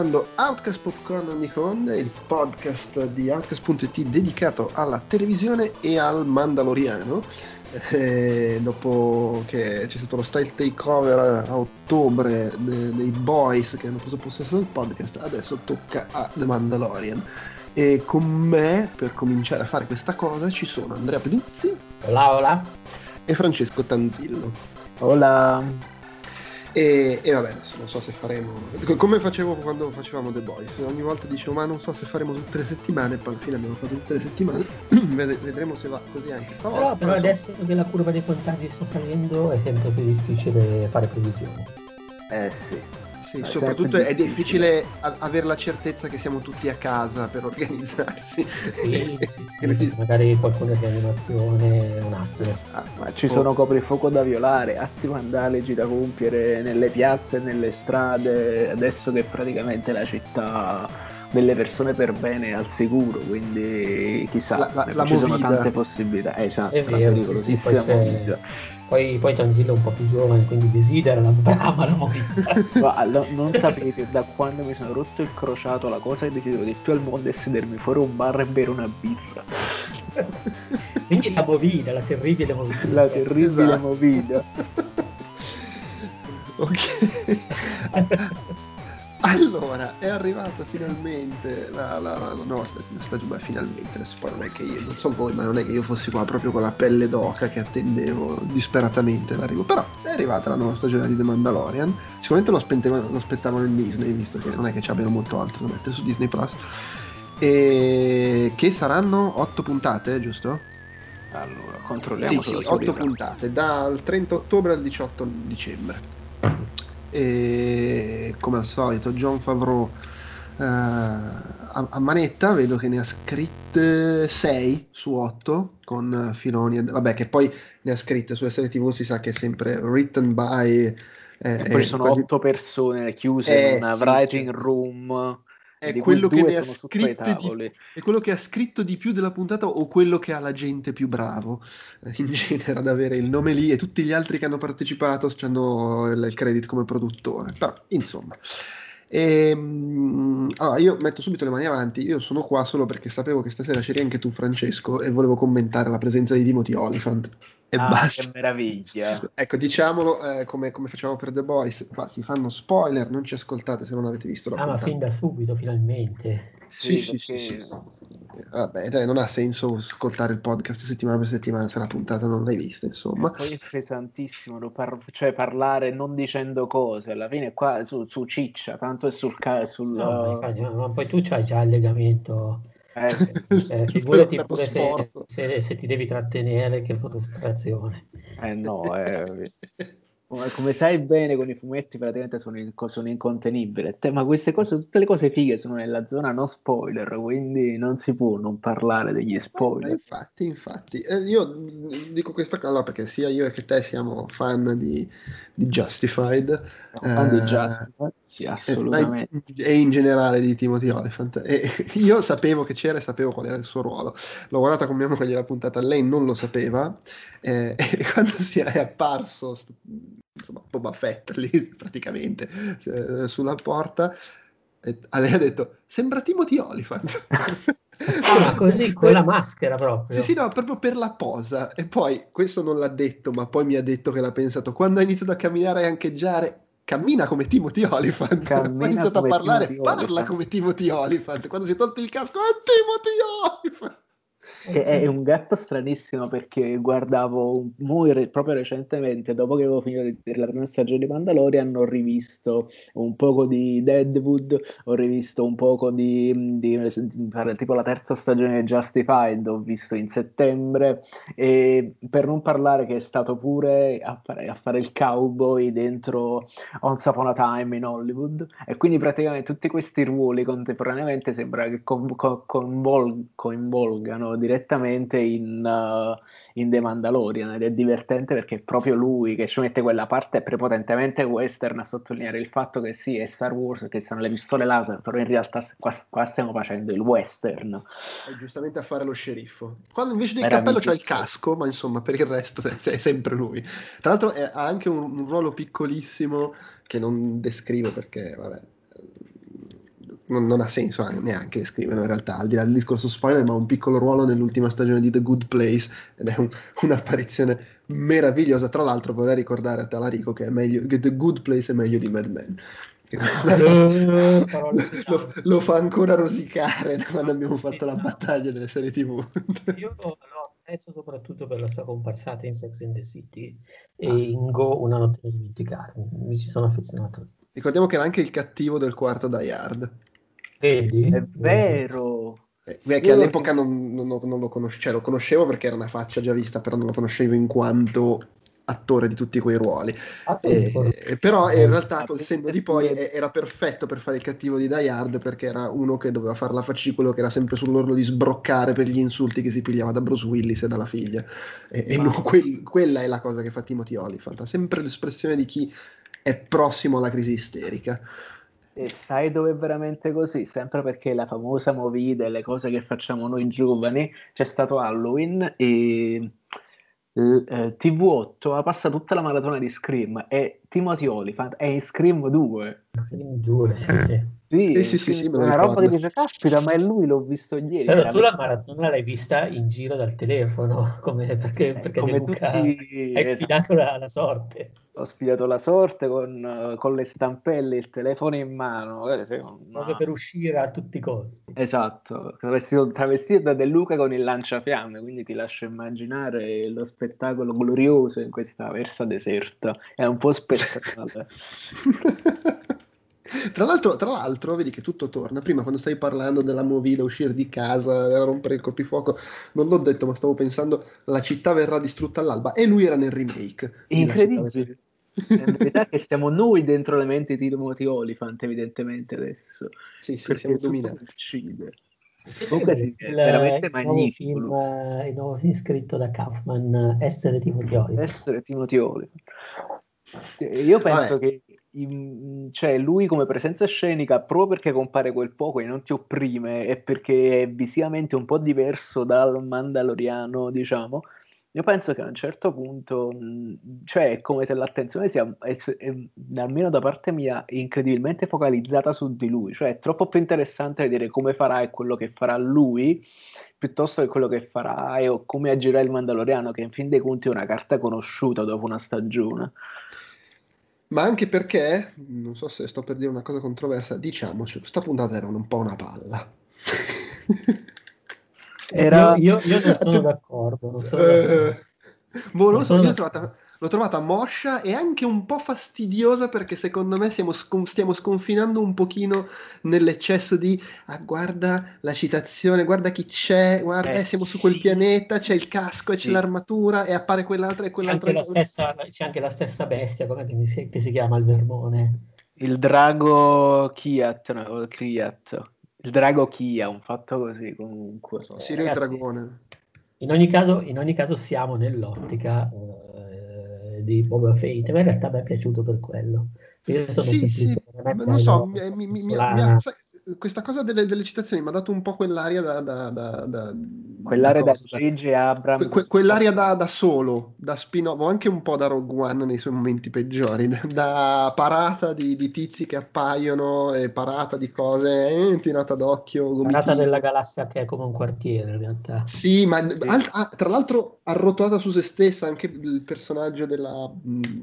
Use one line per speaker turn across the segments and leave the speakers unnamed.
ascoltando Outcast Popcorn al microonde, il podcast di Outcast.it dedicato alla televisione e al Mandaloriano. E dopo che c'è stato lo style takeover a ottobre de- dei boys che hanno preso possesso del podcast, adesso tocca a The Mandalorian. E con me, per cominciare a fare questa cosa, ci sono Andrea Peduzzi.
Hola, hola.
E Francesco Tanzillo.
Hola.
E, e, vabbè, adesso non so se faremo. Come facevo quando facevamo The Boys. Ogni volta dicevo, ma non so se faremo tutte le settimane, poi alla fine abbiamo fatto tutte le settimane. Vedremo se va così anche stavolta.
Però, però adesso che la curva dei contagi sta salendo è sempre più difficile fare previsioni.
Eh sì.
Sì, soprattutto è difficile avere la certezza che siamo tutti a casa per organizzarsi.
Sì, sì, sì, magari qualcuno di animazione, un attimo.
Esatto. Ma ci sono coprifuoco da violare, atti vandalici da compiere nelle piazze nelle strade, adesso che praticamente la città delle persone per bene è al sicuro, quindi chissà, la, la, la ci movida. sono tante possibilità. esatto,
è vero, pericolosissima sì, movida. Poi, poi Tanzillo è un po' più giovane, quindi desidera la brama la
movida. non sapete, da quando mi sono rotto il crociato, la cosa che desidero di più al mondo è sedermi fuori un bar e bere una birra.
quindi la movida, la terribile movida.
La terribile esatto. movida.
ok. Allora, è arrivata finalmente la, la, la nuova stagione, finalmente, adesso poi non è che io, non so voi, ma non è che io fossi qua proprio con la pelle d'oca che attendevo disperatamente l'arrivo, però è arrivata la nuova stagione di The Mandalorian, sicuramente lo, lo aspettavano in Disney, visto che non è che ci abbiano molto altro da mettere su Disney Plus, e che saranno otto puntate, giusto?
Allora, controlliamo.
Sì, sì, otto puntate, dal 30 ottobre al 18 dicembre e come al solito John Favreau eh, a, a, manetta vedo che ne ha scritte 6 su 8 con Filoni vabbè che poi ne ha scritte sulle serie tv si sa che è sempre written by
eh, e poi sono quasi... 8 persone chiuse eh, in una sì, writing room
è quello che ne ha scritte di, è quello che ha scritto di più della puntata o quello che ha la gente più bravo eh, in genere ad avere il nome lì e tutti gli altri che hanno partecipato hanno il, il credit come produttore. Però insomma e, ehm, allora io metto subito le mani avanti. Io sono qua solo perché sapevo che stasera c'eri anche tu Francesco e volevo commentare la presenza di Timothy Oliphant e
ah,
basta.
Che meraviglia.
ecco, diciamolo eh, come, come, facciamo per The Boys, qua si fanno spoiler, non ci ascoltate se non avete visto la
Ah, puntata. ma fin da subito, finalmente.
Sì, sì, sì, sì, sì, Vabbè, dai, non ha senso ascoltare il podcast settimana per settimana se la puntata non l'hai vista, insomma.
Poi è pesantissimo, par- cioè parlare non dicendo cose, alla fine qua su, su ciccia, tanto è sul... Ca- sul
no, ma, ma poi tu c'hai già il legamento eh, eh, figurati pure se, se, se, ti devi trattenere, che frustrazione.
Eh no, eh, come sai bene con i fumetti praticamente sono, in, sono incontenibili, ma queste cose, tutte le cose fighe sono nella zona no spoiler, quindi non si può non parlare degli spoiler.
Eh, infatti, infatti, eh, io dico questa cosa perché sia io che te siamo fan di, di Justified.
Fan eh, di Justified, sì, assolutamente.
E in generale di Timothy Oliphant. E io sapevo che c'era e sapevo qual era il suo ruolo. L'ho guardata con mia moglie la puntata, lei non lo sapeva eh, e quando si è apparso insomma, Boba Fett lì praticamente eh, sulla porta. E a lei ha detto: Sembra Timothy Oliphant.
ah, così con la maschera proprio.
Sì, sì, no, proprio per la posa. E poi questo non l'ha detto, ma poi mi ha detto che l'ha pensato quando ha iniziato a camminare e ancheggiare. Cammina come Timothy Oliphant. Cammina Quando ha iniziato a parlare, Timothy parla Oliphant. come Timothy Oliphant. Quando si è tolto il casco, è Timothy Oliphant.
Che è un gap stranissimo perché guardavo muy, proprio recentemente, dopo che avevo finito di vedere la prima stagione di Mandalorian, ho rivisto un poco di Deadwood, ho rivisto un poco di, di, di tipo la terza stagione di Justified, ho visto in settembre, e per non parlare che è stato pure a fare, a fare il cowboy dentro Once Upon a Time in Hollywood, e quindi praticamente tutti questi ruoli contemporaneamente sembra che con, con, coinvolgano direttamente in, uh, in The Mandalorian ed è divertente perché è proprio lui che ci mette quella parte prepotentemente western a sottolineare il fatto che sì, è Star Wars, che sono le pistole laser, però in realtà qua, qua stiamo facendo il western.
È giustamente a fare lo sceriffo. Quando invece del cappello c'è il casco, ma insomma per il resto è sempre lui. Tra l'altro è, ha anche un, un ruolo piccolissimo che non descrivo perché, vabbè non, non, ha senso neanche scriverlo in realtà, al di là del discorso spoiler, ma ha un piccolo ruolo nell'ultima stagione di The Good Place ed è un, un'apparizione meravigliosa. Tra l'altro vorrei ricordare a Talarico che, è meglio, che The Good Place è meglio di Mad Men. lo, lo, fa ancora rosicare da quando abbiamo fatto la battaglia delle serie tv.
Io lo apprezzo soprattutto per la sua comparsata in Sex and the City e ah. in Go una notte da dimenticare. Mi ci sono affezionato.
Ricordiamo che era anche il cattivo del quarto Die Hard.
Vedi? È vero.
Eh, che all'epoca non, non, non, lo conoscevo, cioè lo conoscevo perché era una faccia già vista, però non lo conoscevo in quanto attore di tutti quei ruoli. Ah, eh, però in realtà col senno di poi era perfetto per fare il cattivo di Die Hard perché era uno che doveva fare la fascicolo, che era sempre sull'orlo di sbroccare per gli insulti che si pigliava da Bruce Willis e dalla figlia. E, e no, quel, quella è la cosa che fa Timothy Olyphant, ha sempre l'espressione di chi è prossimo alla crisi isterica.
E sai dove è veramente così? Sempre perché la famosa movida e le cose che facciamo noi giovani, c'è stato Halloween e eh, TV8 ha passato tutta la maratona di Scream e Timothy Olyphant è in Scream 2.
Scream 2, sì, sì.
Sì, sì, sì, sì, sì una roba che dice, caspita, ma è lui, l'ho visto ieri.
Però tu la maratona l'hai vista in giro dal telefono, come, perché, eh, perché come Luca tutti... hai sfidato la, la, sorte.
Ho sfidato la sorte con, con le stampelle, il telefono in mano.
Eh, Proprio per uscire a tutti i costi.
Esatto, travestito, travestito da De Luca con il lanciafiamme, quindi ti lascio immaginare lo spettacolo glorioso in questa versa deserta. È un po' spettacolare.
Tra l'altro, tra l'altro, vedi che tutto torna. Prima, quando stavi parlando della movida, uscire di casa, rompere il colpifuoco, non l'ho detto, ma stavo pensando la città verrà distrutta all'alba. E lui era nel remake.
Incredibile. In verità che siamo noi dentro le menti di Timothy Olyphant, evidentemente adesso.
Sì, sì, siamo dominati.
Comunque sì, è veramente il magnifico.
Film, eh, il nuovo film scritto da Kaufman, Essere Timothy Olyphant.
Essere Timothy Olyphant. Io penso Vabbè. che in, cioè lui come presenza scenica, proprio perché compare quel poco e non ti opprime e perché è visivamente un po' diverso dal Mandaloriano, diciamo, io penso che a un certo punto, cioè è come se l'attenzione sia, è, è, almeno da parte mia, incredibilmente focalizzata su di lui, cioè è troppo più interessante vedere come farà e quello che farà lui, piuttosto che quello che farà e come agirà il Mandaloriano, che in fin dei conti è una carta conosciuta dopo una stagione
ma anche perché, non so se sto per dire una cosa controversa, diciamoci, questa puntata era un po' una palla.
Era... Io, io, non sono d'accordo. Non sono d'accordo.
Eh, boh, non so, io ho trovato l'ho trovata moscia e anche un po' fastidiosa perché secondo me scon- stiamo sconfinando un pochino nell'eccesso di ah, guarda la citazione, guarda chi c'è, guarda eh, siamo su quel pianeta, c'è il casco e c'è sì. l'armatura e appare quell'altra e quell'altra.
C'è anche, stessa, c'è anche la stessa bestia, come che si, che si chiama il vermone?
Il drago Kiat, no, Kriat. Il drago Kia, un fatto così comunque.
Sirio il dragone.
In ogni, caso, in ogni caso siamo nell'ottica eh, di Boba Fate, ma in realtà mi è piaciuto per quello.
Io sono sì, sì, non so, mi, mi, mi, mi, ha, questa cosa delle, delle citazioni mi ha dato un po' quell'aria da... da, da, da
quell'aria da Gigi Abrams.
Que, quell'aria da, da, solo, da spin-off, anche un po' da Rogue One nei suoi momenti peggiori, da, parata di, di, tizi che appaiono e parata di cose eh, tirata d'occhio.
Gomitino. Parata della galassia che è come un quartiere in realtà.
Sì, ma sì. Al, tra l'altro arrotolata su se stessa anche il personaggio della... Mh, mm,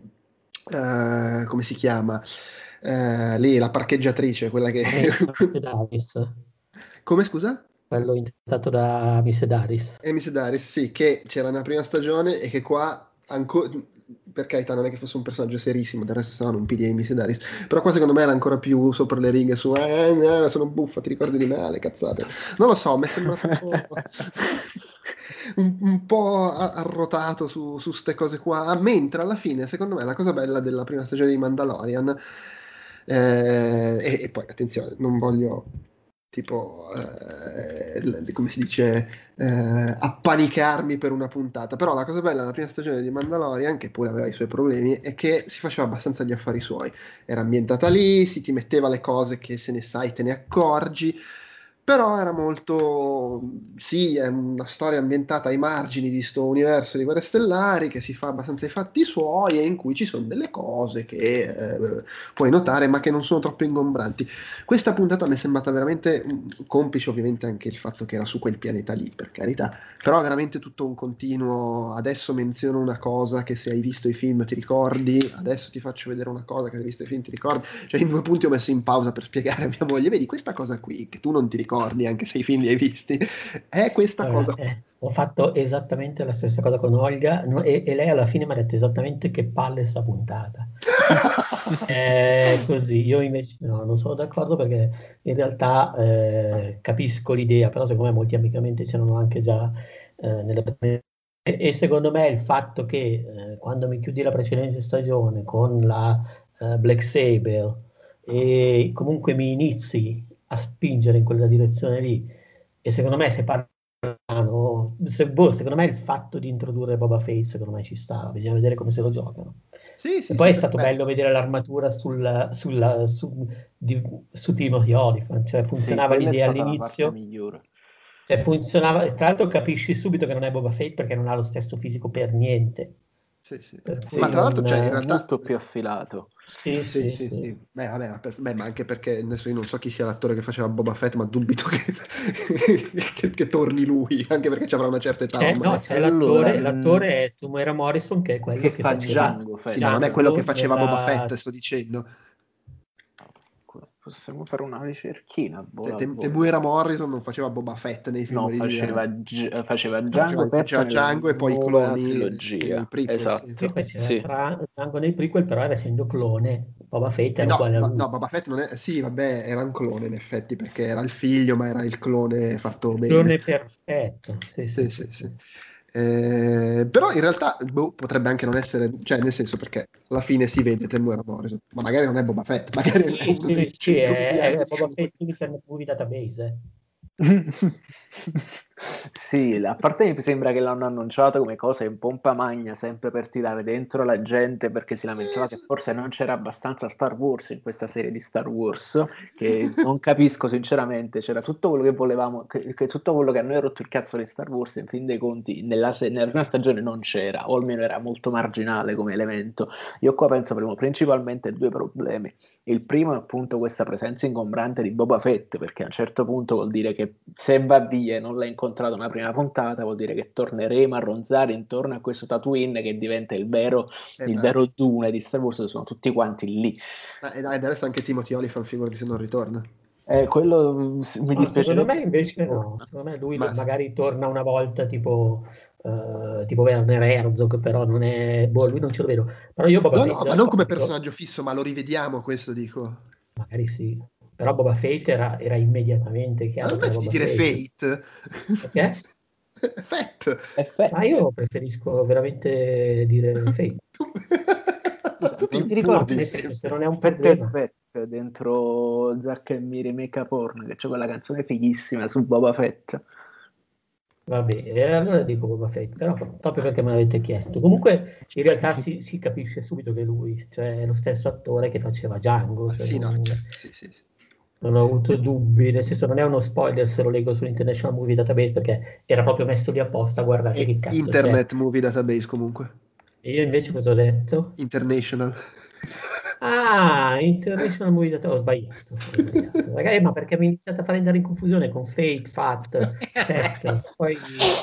uh, come si chiama? Eh, lì la parcheggiatrice, quella che... Come scusa?
Quello intentato da Miss Daris.
E Miss Daris, sì, che c'era nella prima stagione e che qua ancora per carità non è che fosse un personaggio serissimo, del resto sono un PDA Miss Daris, però qua secondo me era ancora più sopra le righe su eh, eh, sono buffa, ti ricordi di me, le cazzate. Non lo so, mi sembra un po', un, un po arrotato su queste cose qua, mentre alla fine secondo me la cosa bella della prima stagione di Mandalorian eh, e, e, poi attenzione, non voglio tipo, eh, come si dice, eh, appanicarmi per una puntata. Però la cosa bella della prima stagione di Mandalorian, che pure aveva i suoi problemi, è che si faceva abbastanza gli affari suoi. Era ambientata lì, si ti metteva le cose che se ne sai te ne accorgi però era molto sì, è una storia ambientata ai margini di questo universo di guerre stellari che si fa abbastanza i fatti suoi e in cui ci sono delle cose che eh, puoi notare ma che non sono troppo ingombranti. Questa puntata mi è sembrata veramente complice ovviamente anche il fatto che era su quel pianeta lì, per carità, però veramente tutto un continuo, adesso menziono una cosa che se hai visto i film ti ricordi, adesso ti faccio vedere una cosa che se hai visto i film ti ricordi, cioè in due punti ho messo in pausa per spiegare a mia moglie, vedi questa cosa qui che tu non ti ricordi ricordi, anche se i film li hai visti, è questa allora, cosa.
Eh, ho fatto esattamente la stessa cosa con Olga no, e, e, lei alla fine mi ha detto esattamente che palle sta puntata. è così, io invece no, non sono d'accordo perché in realtà eh, capisco l'idea, però secondo me molti amicamente c'erano anche già eh, nelle e, secondo me il fatto che eh, quando mi chiudi la precedente stagione con la uh, Black Saber e comunque mi inizi a spingere in quella direzione lì. E secondo me se parlano, se, boh, secondo me il fatto di introdurre Boba Fett secondo me ci sta, bisogna vedere come se lo giocano. Sì, sì, e poi sì, è stato bello vedere l'armatura sul, sul, su, di, su Timothy Oliphant, cioè funzionava l'idea all'inizio. Cioè funzionava, tra l'altro capisci subito che non è Boba Fett perché non ha lo stesso fisico per niente.
Sì, sì. Ma tra l'altro, cioè, in realtà...
molto più affilato.
Sì, sì, sì. sì, Beh, vabbè, ma, per... Beh, ma, anche perché adesso io non so chi sia l'attore che faceva Boba Fett, ma dubito che, che, che torni lui, anche perché ci avrà una certa età.
C'è, no, c'è l'attore, allora, l'attore è Tumera Morrison, che è quello che, che fa
Django. Sì, ma non è quello che faceva della... Boba Fett, sto dicendo
possiamo fare una ricerchina.
Boh, Te, Temuera Morrison non faceva Boba Fett nei film
no, faceva, G- faceva Django,
faceva, Django e poi i cloni
prequel, esatto.
sì. faceva sì. Django nei prequel però era essendo clone Boba Fett
era eh no, uguale ma, no, Boba Fett non è sì vabbè era un clone in effetti perché era il figlio ma era il clone fatto bene
clone perfetto sì sì,
sì, sì eh, però in realtà boh, potrebbe anche non essere, cioè nel senso perché alla fine si vede Temuera Morrison, ma magari non è Boba Fett, magari
sì, è uno sì, dei sì, è, è Boba Fett Internet Movie Database.
Sì, a parte mi sembra che l'hanno annunciato come cosa in pompa magna, sempre per tirare dentro la gente, perché si lamentava che forse non c'era abbastanza Star Wars in questa serie di Star Wars, che non capisco sinceramente, c'era tutto quello che volevamo, che, che tutto quello che a noi ha rotto il cazzo di Star Wars, in fin dei conti, nella, nella prima stagione non c'era, o almeno era molto marginale come elemento. Io qua penso avremo principalmente due problemi. Il primo è appunto questa presenza ingombrante di Boba Fett, perché a un certo punto vuol dire che se va via e non l'ha incontrato una prima puntata, vuol dire che torneremo a ronzare intorno a questo Tatooine che diventa il vero, eh il vero Dune di Star Wars, sono tutti quanti lì.
Eh, ed adesso anche Timothy Olyphant, figurati se non ritorna.
Eh, quello mi dispiace.
secondo me invece no, secondo me lui Ma... magari torna una volta tipo Uh, tipo Werner Herzog, però non è. Boh, lui non ce lo vedo. Però io
Boba no, Fett, no, ma non come personaggio fisso, ma lo rivediamo questo, dico.
Magari sì. Però Boba Fett era, era immediatamente chiaro.
Ma non dire Fate.
Perché?
Fett.
Ma io preferisco veramente dire Fate.
non ti ricordi se non è un problema. Fett dentro Zack e Miri Make Porn, che c'è quella canzone fighissima su Boba Fett.
Vabbè, e allora dico Boba Fett, però proprio perché me l'avete chiesto. Comunque in realtà si, si capisce subito che lui, cioè è lo stesso attore che faceva Django. Cioè
sì,
non,
no, cioè, sì, sì, sì.
non ho avuto dubbi, nel senso non è uno spoiler se lo leggo sull'International Movie Database perché era proprio messo lì apposta, guardate che cazzo
Internet c'è. Movie Database comunque.
E io invece cosa ho detto?
International.
Ah, International Movie Database, ho sbagliato. Ragazzi, ma perché mi iniziate a fare andare in confusione con Fate, Fat, Fat. Poi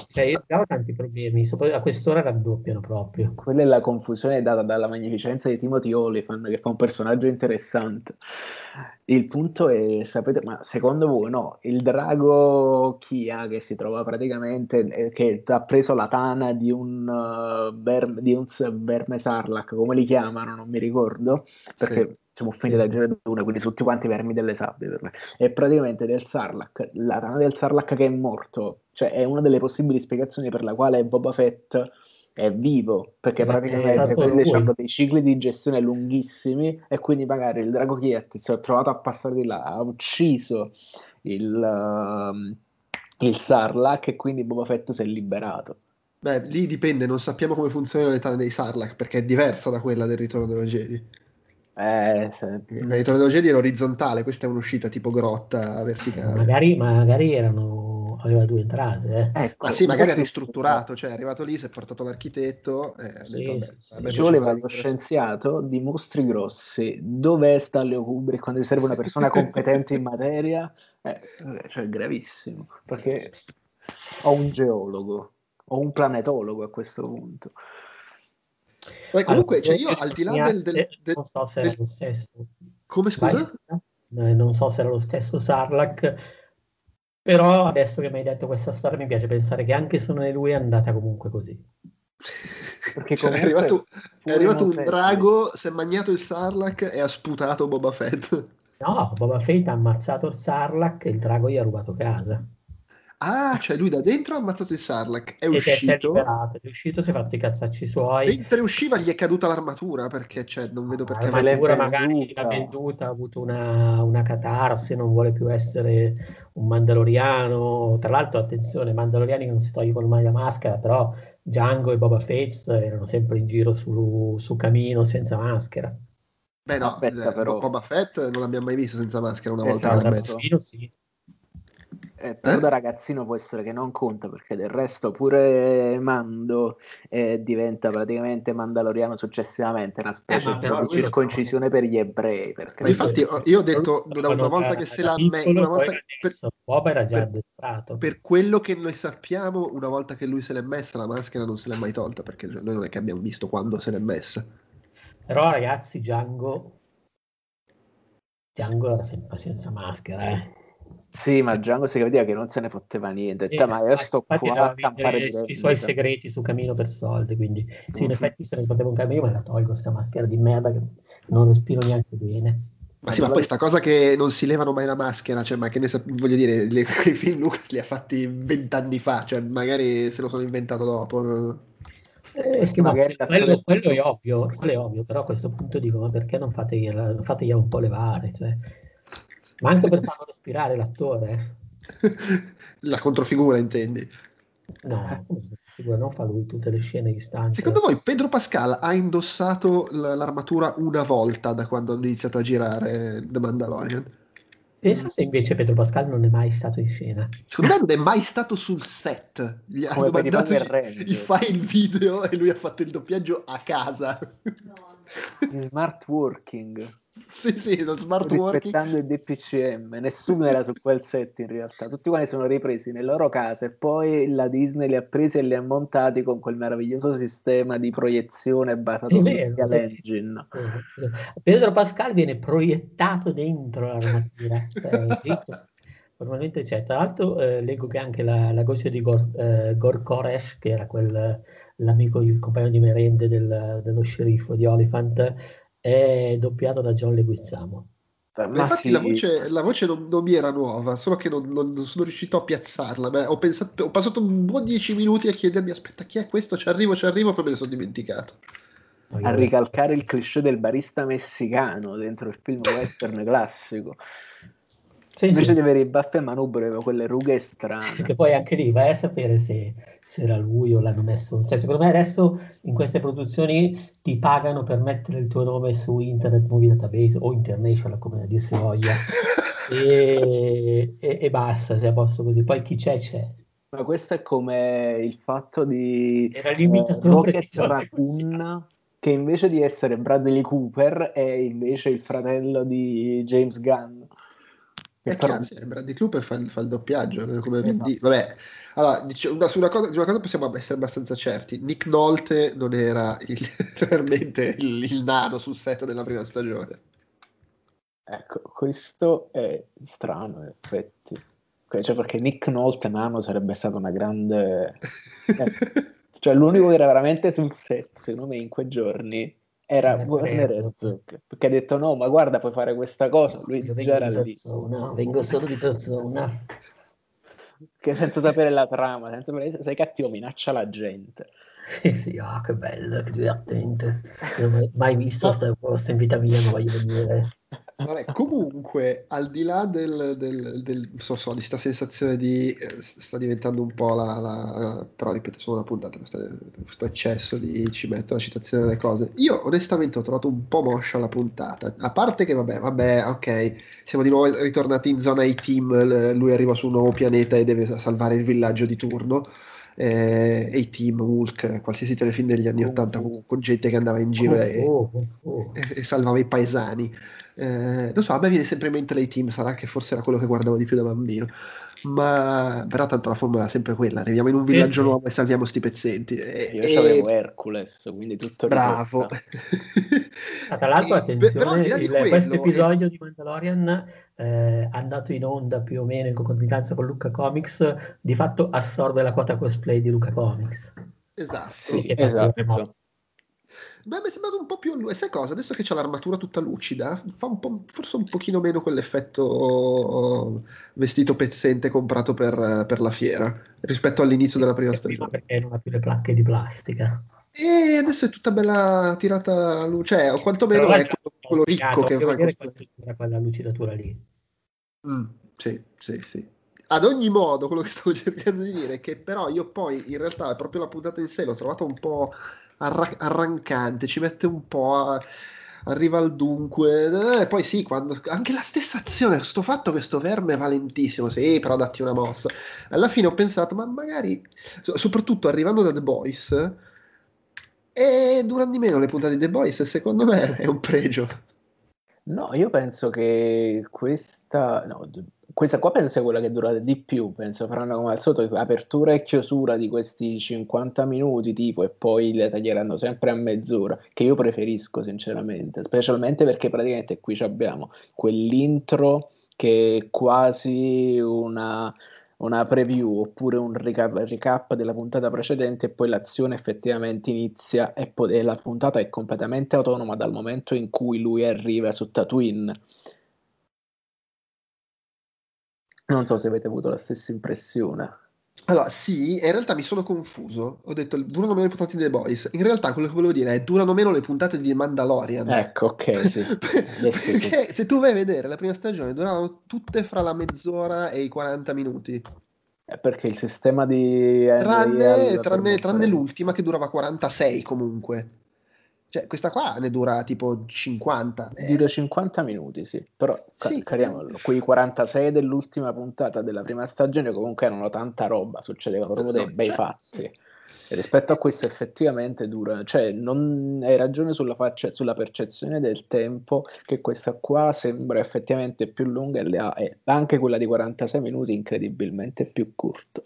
cioè, io avevo tanti problemi, a quest'ora raddoppiano proprio.
Quella è la confusione data dalla magnificenza di Timothy Olyphant, che fa un personaggio interessante. Il punto è, sapete, ma secondo voi no, il drago Kia che si trova praticamente, eh, che ha preso la tana di un, uh, ber, di un verme sarlac, come li chiamano, non mi ricordo, perché sì. siamo finiti da girare una, quindi tutti quanti vermi delle sabbie per me. E praticamente del sarlac, la tana del sarlac che è morto, cioè è una delle possibili spiegazioni per la quale Boba Fett è vivo perché praticamente quelli hanno dei cicli di gestione lunghissimi e quindi magari il Drago Kiet si è trovato a passare di là, ha ucciso il, uh, il Sarlacc e quindi Boba Fett si è liberato.
Beh, lì dipende, non sappiamo come funziona l'età dei Sarlacc perché è diversa da quella del ritorno dello Jedi.
Eh,
ritorno dello Jedi era orizzontale, questa è un'uscita tipo grotta verticale.
Magari, magari erano aveva due entrate.
Eh. Ecco, Ma sì, magari è ristrutturato, cioè è arrivato lì, si è portato l'architetto. Eh,
sì, detto, sì, sì. Ci voleva lo scienziato di mostri grossi. Dov'è Stanley Kubrick quando gli serve una persona competente in materia? Eh, cioè, gravissimo, perché ho un geologo, ho un planetologo a questo punto.
Beh, comunque, allora, cioè io al di là del, del, del,
Non so se era lo stesso.
Come scusa?
Vai, non so se era lo stesso Sarlacc però adesso che mi hai detto questa storia mi piace pensare che anche se non è lui è andata comunque così.
Perché cioè, è arrivato, è arrivato un drago, si è mangiato il Sarlacc e ha sputato Boba Fett.
No, Boba Fett ha ammazzato il Sarlacc e il drago gli ha rubato casa.
Ah, cioè lui da dentro ha ammazzato il Sarlacc, è e uscito.
È, liberato, è uscito, si è fatto i cazzacci suoi.
Mentre usciva gli è caduta l'armatura, perché cioè, non vedo perché...
Ah, l'armatura magari l'ha venduta, ha avuto una, una catarsi, non vuole più essere un mandaloriano. Tra l'altro, attenzione, mandaloriani che non si tolgono mai la maschera, però Django e Boba Fett erano sempre in giro su, su camino senza maschera.
Beh no, Aspetta, eh, però... Boba Fett non l'abbiamo mai visto senza maschera una esatto, volta messo. Sì.
Eh, però eh? da ragazzino può essere che non conta perché del resto pure Mando eh, diventa praticamente mandaloriano successivamente, una specie eh, di circoncisione per gli ebrei.
Ma infatti io ho detto una, una volta che se l'ha messo, una volta
per, Bob era già addestrato.
Per quello che noi sappiamo, una volta che lui se l'è messa la maschera non se l'è mai tolta perché noi non è che abbiamo visto quando se l'è messa.
Però ragazzi, Django Django era sempre senza maschera, eh.
Sì, ma Django si capiva che non se ne fotteva niente. Eh, ma io sto qua a campare
i suoi segreti su Camino per soldi, quindi sì, in effetti se ne poteva un cammino, ma la tolgo questa maschera di merda che non respiro neanche bene.
Ma sì, ma poi sta cosa che non si levano mai la maschera, cioè, ma che ne sa- voglio dire, le, quei film Lucas li ha fatti vent'anni fa, cioè magari se lo sono inventato dopo.
Eh, sì, magari quello, quello, è ovvio, quello è ovvio, però a questo punto dico, ma perché non fategliela, fategliela un po' levare? Cioè, ma anche per farlo respirare l'attore.
La controfigura intendi?
No, figura, non fa lui tutte le scene di stanza.
Secondo voi Pedro Pascal ha indossato l'armatura una volta da quando hanno iniziato a girare The Mandalorian?
Pensa se invece Pedro Pascal non è mai stato in scena.
Secondo me non è mai stato sul set. Gli hanno mandato i, i file video e lui ha fatto il doppiaggio a casa.
No. Smart working.
Sì, sì, lo smart working.
Rispettando il DPCM, nessuno era su quel set in realtà, tutti quanti sono ripresi nelle loro case e poi la Disney li ha presi e li ha montati con quel meraviglioso sistema di proiezione basato su Real Engine.
Pedro Pascal viene proiettato dentro l'armatura. cioè, Normalmente c'è, tra l'altro eh, leggo che anche la, la voce di Gor, eh, Gor Koresh, che era quel, l'amico, il compagno di merende del, dello sceriffo di Oliphant, è doppiato da John Leguizamo.
Ma infatti sì. la voce, la voce non, non, mi era nuova, solo che non, non, non sono riuscito a piazzarla. Beh, ho, pensato, ho, passato un buon dieci minuti a chiedermi: aspetta, chi è questo? Ci arrivo, ci arrivo, poi me ne sono dimenticato.
A ricalcare il cliché del barista messicano dentro il film western classico. Sì, Invece sì. di avere i baffi e manubrio, aveva quelle rughe strane.
Che poi anche lì vai a sapere se se era lui o l'hanno messo. Cioè, secondo me adesso in queste produzioni ti pagano per mettere il tuo nome su Internet Movie Database o International, come dir si voglia, e, e, e, basta, se a posto così. Poi chi c'è, c'è.
Ma questo è come il fatto di
Era l'imitatore
eh, Rocket Raccoon, che invece di essere Bradley Cooper è invece il fratello di James Gunn.
È però... chiaro, sì, Bradley Cooper fa, fa, il doppiaggio, eh, come esatto. Vabbè, allora, dice, una, su, una cosa, su, una cosa, possiamo essere abbastanza certi. Nick Nolte non era il, veramente il, il, nano sul set della prima stagione.
Ecco, questo è strano in effetti. Cioè, perché Nick Nolte nano sarebbe stata una grande... eh, cioè, l'unico che era veramente sul set, secondo me, in quei giorni era Werner Herzog perché ha detto no ma guarda puoi fare questa cosa. Lui
Io già era lì persona, vengo solo di persona.
Che senza sapere la trama senza sapere, sei cattivo minaccia la gente.
Sì sì ah, che bello che divertente non ho mai visto questa posta in vita mia ma voglio venire
Vabbè, comunque, al di là del, del, del so, so, di questa sensazione di eh, sta diventando un po' la, la però ripeto, solo una puntata, questo, eccesso di ci metto la citazione delle cose. Io onestamente ho trovato un po' moscia la puntata, a parte che vabbè, vabbè, ok, siamo di nuovo ritornati in zona A-Team, lui arriva su un nuovo pianeta e deve salvare il villaggio di turno eh, A-Team, Hulk, qualsiasi telefilm degli anni oh, 80 con, gente che andava in giro oh, e, oh, oh. e, e, salvava i paesani. Eh, non so, a me viene sempre in mente l'A-Team, sarà che forse era quello che guardavo di più da bambino. Ma però tanto la formula è sempre quella: arriviamo in un villaggio sì. nuovo e salviamo sti pezzenti. E,
Io e... avevo Hercules, quindi tutto
bravo.
Ah, tra l'altro, attenzione, il, quello, questo episodio di Mandalorian eh, andato in onda più o meno in concomitanza con Luca Comics, di fatto assorbe la quota cosplay di Luca Comics.
Esatto.
Sì, esatto.
Beh, mi è sembrato un po' più. E sai cosa? Adesso che c'è l'armatura tutta lucida, fa un po', forse un pochino meno quell'effetto vestito pezzente comprato per, per la fiera rispetto all'inizio della prima stagione.
Perché non ha più le placche di plastica.
E adesso è tutta bella tirata a luce, cioè, o quantomeno è quello, quello ricco che fa
questa... quella lucidatura lì.
Mm, sì, sì, sì. Ad ogni modo, quello che stavo cercando di dire è che però io poi in realtà proprio la puntata in sé l'ho trovata un po' arra- arrancante, ci mette un po' a arriva al dunque. Eh, poi sì, quando, anche la stessa azione, questo fatto che sto verme è valentissimo, sì, però datti una mossa. Alla fine ho pensato, ma magari, soprattutto arrivando da The Boys, e durano di meno le puntate di The Boys, secondo me è un pregio.
No, io penso che questa... No, questa qua penso è quella che dura di più, penso faranno come al solito apertura e chiusura di questi 50 minuti tipo e poi le taglieranno sempre a mezz'ora, che io preferisco sinceramente, specialmente perché praticamente qui abbiamo quell'intro che è quasi una, una preview oppure un recap, recap, della puntata precedente e poi l'azione effettivamente inizia e, po- e la puntata è completamente autonoma dal momento in cui lui arriva su Tatooine Non so se avete avuto la stessa impressione.
Allora, sì, in realtà mi sono confuso. Ho detto durano meno le puntate di The Boys. In realtà quello che volevo dire è durano meno le puntate di Mandalorian.
Ecco, ok, sì.
Perché se tu vai a vedere la prima stagione duravano tutte fra la mezz'ora e i 40 minuti.
Eh, perché il sistema di...
Tranne, tranne, tranne l'ultima che durava 46 comunque. Cioè, questa qua ne dura tipo 50.
Eh. Dura 50 minuti, sì. Però, sì, cariamolo, quei 46 dell'ultima puntata della prima stagione comunque erano tanta roba, succedeva proprio dei bei certo. fatti. E rispetto a questo effettivamente dura, cioè non hai ragione sulla, faccia, sulla percezione del tempo che questa qua sembra effettivamente più lunga e, ha, e anche quella di 46 minuti incredibilmente più corta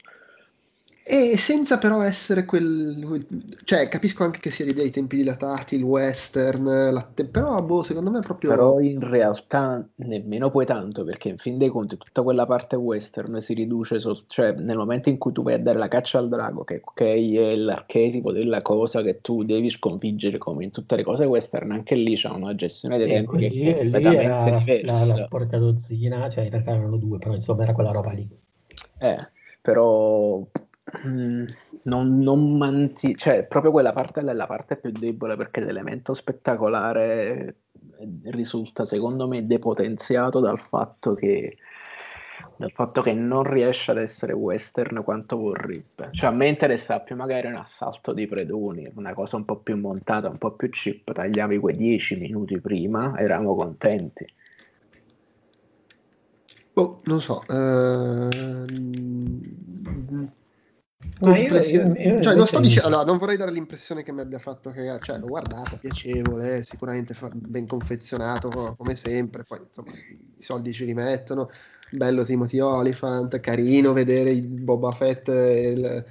e senza però essere quel... cioè capisco anche che sia l'idea dei tempi dilatati, il western, la te... però boh, secondo me è proprio...
Però in realtà nemmeno poi tanto, perché in fin dei conti tutta quella parte western si riduce, sol... cioè nel momento in cui tu vai a dare la caccia al drago, che ok è l'archetipo della cosa che tu devi sconfiggere come in tutte le cose western, anche lì c'è una gestione dei tempi
lì, che è completamente la, la, la, sporca dozzina, cioè in realtà erano due, però insomma era quella roba lì.
Eh, però Mm, non, non manti- cioè proprio quella parte è la parte più debole perché l'elemento spettacolare eh, risulta secondo me depotenziato dal fatto che dal fatto che non riesce ad essere western quanto vorrebbe. Cioè, a me interessa più magari un assalto di predoni, una cosa un po' più montata, un po' più chip. Tagliavi quei dieci minuti prima, eravamo contenti.
Oh, non so. Uh,
No, io, io, io
cioè, non sto dicendo, allora, non vorrei dare l'impressione che mi abbia fatto che, cioè, l'ho guardata, piacevole, sicuramente ben confezionato come sempre, poi insomma i soldi ci rimettono, bello Timothy Oliphant, carino vedere il Boba Fett e, il,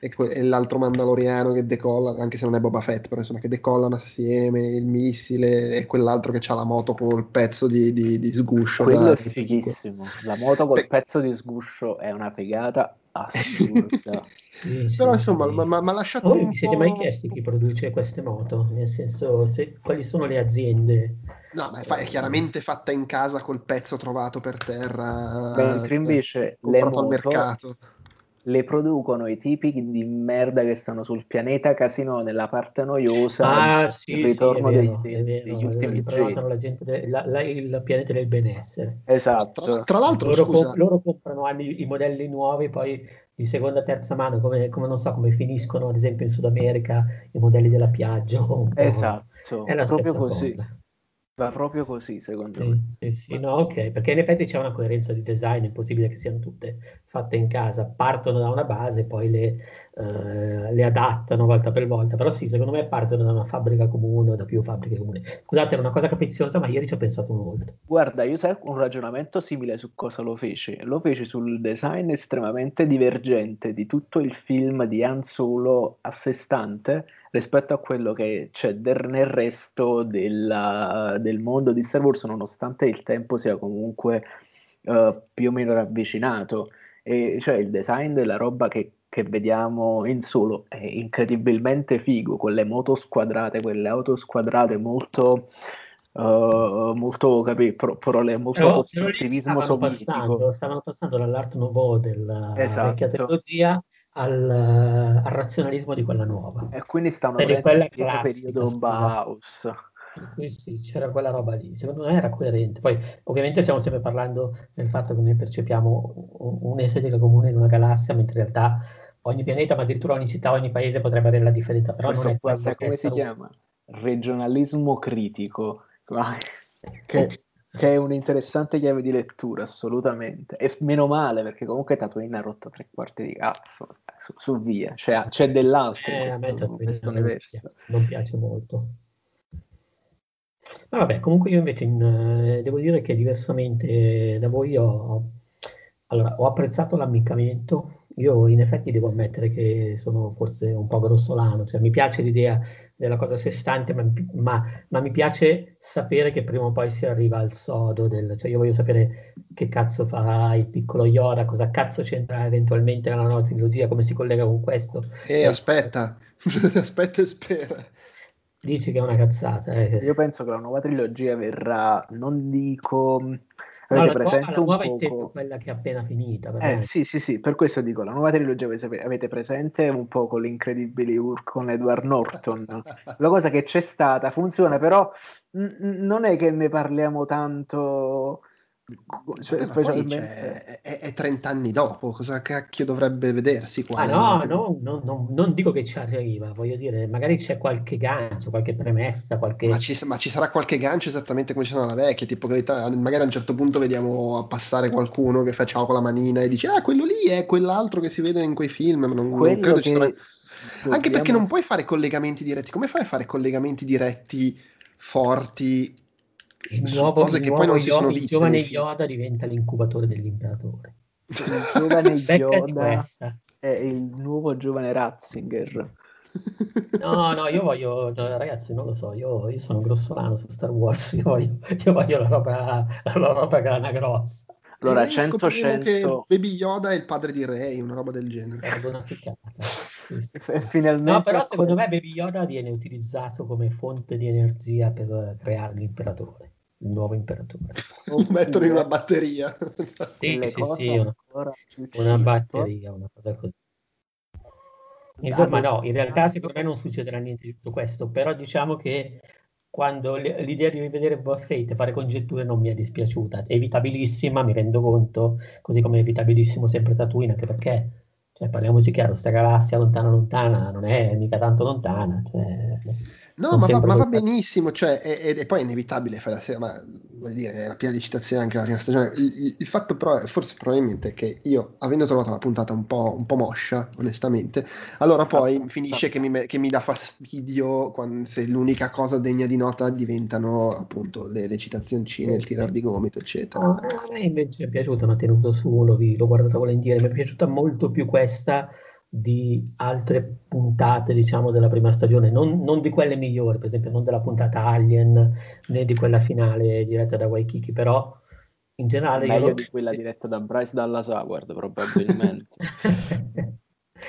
e, que- e, l'altro Mandaloriano che decolla, anche se non è Boba Fett, però insomma che decollano assieme, il missile e quell'altro che ha la moto col pezzo di, di, di sguscio.
Quello è fighissimo, la moto col Beh. pezzo di sguscio è una figata assurda.
sì, Però insomma, sì. ma, ma lasciato
Voi vi siete po'... mai chiesti chi produce queste moto? Nel senso, se, quali sono le aziende?
No, ma è, fa- è, chiaramente fatta in casa col pezzo trovato per terra.
Mentre invece le moto,
al mercato.
Le producono i tipi di merda che stanno sul pianeta Casino nella parte noiosa
Ah, sì,
il
sì,
ritorno
è
dei-
vero,
dei-
è vero,
degli ultimi
riprovano
G.
la gente de- la- la- il pianeta del benessere.
esatto
Tra, tra l'altro,
Loro,
scusa,
comp- loro comprano i, i modelli nuovi, poi di seconda e terza mano, come, come non so come finiscono ad esempio in Sud America i modelli della Piaggio.
esatto
È la
proprio così
cosa.
Va proprio così secondo me
Sì, sì, sì, no, ok, perché in effetti c'è una coerenza di design, è impossibile che siano tutte fatte in casa, partono da una base e poi le, eh, le adattano volta per volta, però sì, secondo me partono da una fabbrica comune o da più fabbriche comuni. Scusate, era una cosa capiziosa, ma ieri ci ho pensato molto.
Guarda, io sai un ragionamento simile su cosa lo feci. Lo feci sul design estremamente divergente di tutto il film di Han Solo a sé stante rispetto a quello che c'è der- nel resto della- del mondo di Star Wars, nonostante il tempo sia comunque eh, più o meno ravvicinato. E cioè il design della roba che, che vediamo in Solo è incredibilmente figo, quelle moto squadrate, quelle auto squadrate molto Uh, molto, capi, pro, pro, molto
Però, stavano passando, stavano passando dall'art nouveau della
Esatto.
vecchia tecnologia al, al razionalismo di quella nuova.
E quindi
di
prendendo
quella classica,
periodo. Bauhaus.
Per cui sì, c'era quella roba lì, secondo me era coerente. Poi ovviamente stiamo sempre parlando del fatto che noi percepiamo un- un'estetica comune in una galassia, mentre in realtà ogni pianeta, ma addirittura ogni città, ogni paese potrebbe avere la differenza, però
Questo
non è che
come si
Wars.
chiama? Regionalismo critico. Che, che è un'interessante chiave di lettura, assolutamente. E meno male, perché comunque Tatooine ha rotto tre quarti di cazzo. Su, su via, c'è, c'è dell'altro in
Eh, me
questo,
Tatooine
questo
non
universo.
piace, non piace molto. Ma vabbè, comunque io invece in, eh, devo dire che diversamente da voi ho, allora, ho apprezzato l'ammiccamento. Io in effetti devo ammettere che sono forse un po' grossolano, cioè mi piace l'idea della cosa a sé stante, ma, ma- ma mi piace sapere che prima o poi si arriva al sodo del, cioè io voglio sapere che cazzo fa il piccolo Yoda, cosa cazzo c'entra eventualmente nella nuova trilogia, come si collega con questo.
eh, aspetta, aspetta e spera.
Dici che è una cazzata. eh.
Io penso che la nuova trilogia verrà, non dico... Avete
nuova,
presente
la
un
nuova intendo
poco...
quella che è appena finita.
Eh sì, sì, sì, per questo dico, la nuova trilogia avete, presente un po' con l'incredibile Hulk con Edward Norton. La cosa che c'è stata funziona, però n- non è che ne parliamo tanto, cioè,
poi,
specialmente...
cioè, è, è 30 anni dopo, cosa cacchio dovrebbe vedersi qua?
Ah no, no, no, no, non dico che ci arriva, voglio dire, magari c'è qualche gancio, qualche premessa, qualche...
Ma ci, ma ci sarà qualche gancio esattamente come ci sono alla vecchia, tipo che magari a un certo punto vediamo passare qualcuno che fa ciao con la manina e dice ah quello lì è quell'altro che si vede in quei film, ma non, non credo ci
che
sarà... Anche perché non puoi fare collegamenti diretti, come fai a fare collegamenti diretti forti
il nuovo,
cose
il nuovo
poi non si
Yoda-
sono
il giovane? Yoda diventa l'incubatore dell'imperatore.
Il giovane Yoda
questa.
è il nuovo giovane Ratzinger.
No, no, io voglio, no, ragazzi, non lo so, io, io sono grossolano su Star Wars, io voglio, io voglio la roba, la roba grana grossa,
Allora,
E
100
scopriremo che
100
Baby Yoda è il padre di Rey, una roba del genere.
Sì, sì, sì.
finalmente
No, però secondo me Baby Yoda viene utilizzato come fonte di energia per creare l'imperatore, il nuovo imperatore.
Lo mettono in una batteria.
Sì, sì, sì, una, una
cheap.
batteria, una cosa così. Insomma, no, in realtà secondo me non succederà niente di tutto questo, però diciamo che quando l'idea di rivedere Boba e fare congetture non mi è dispiaciuta, è evitabilissima, mi rendo conto, così come è evitabilissimo sempre Tatooine, anche perché, cioè, parliamoci chiaro, sta galassia lontana lontana non è mica tanto lontana, cioè,
No, ma va, ma va benissimo, cioè, e, e- poi è inevitabile fare la serie, ma voglio dire, era piena di citazioni anche la prima stagione. Il, il- fatto però, è, forse probabilmente, è che io, avendo trovato la puntata un po', un po' moscia, onestamente, allora poi
Esatto,
finisce
esatto.
che mi, che mi dà fastidio quando, se l'unica cosa degna di nota diventano appunto le, le citazioncine, il tirar di gomito, eccetera.
A me invece è piaciuta, mi ha tenuto su, l'ho, l'ho guardata volentieri, mi è piaciuta molto più questa di altre puntate, diciamo, della prima stagione, non, non di quelle migliori, per esempio non della puntata Alien, né di quella finale diretta da Waikiki, però in generale io
Meglio di quella diretta da Bryce Dallas Howard, probabilmente.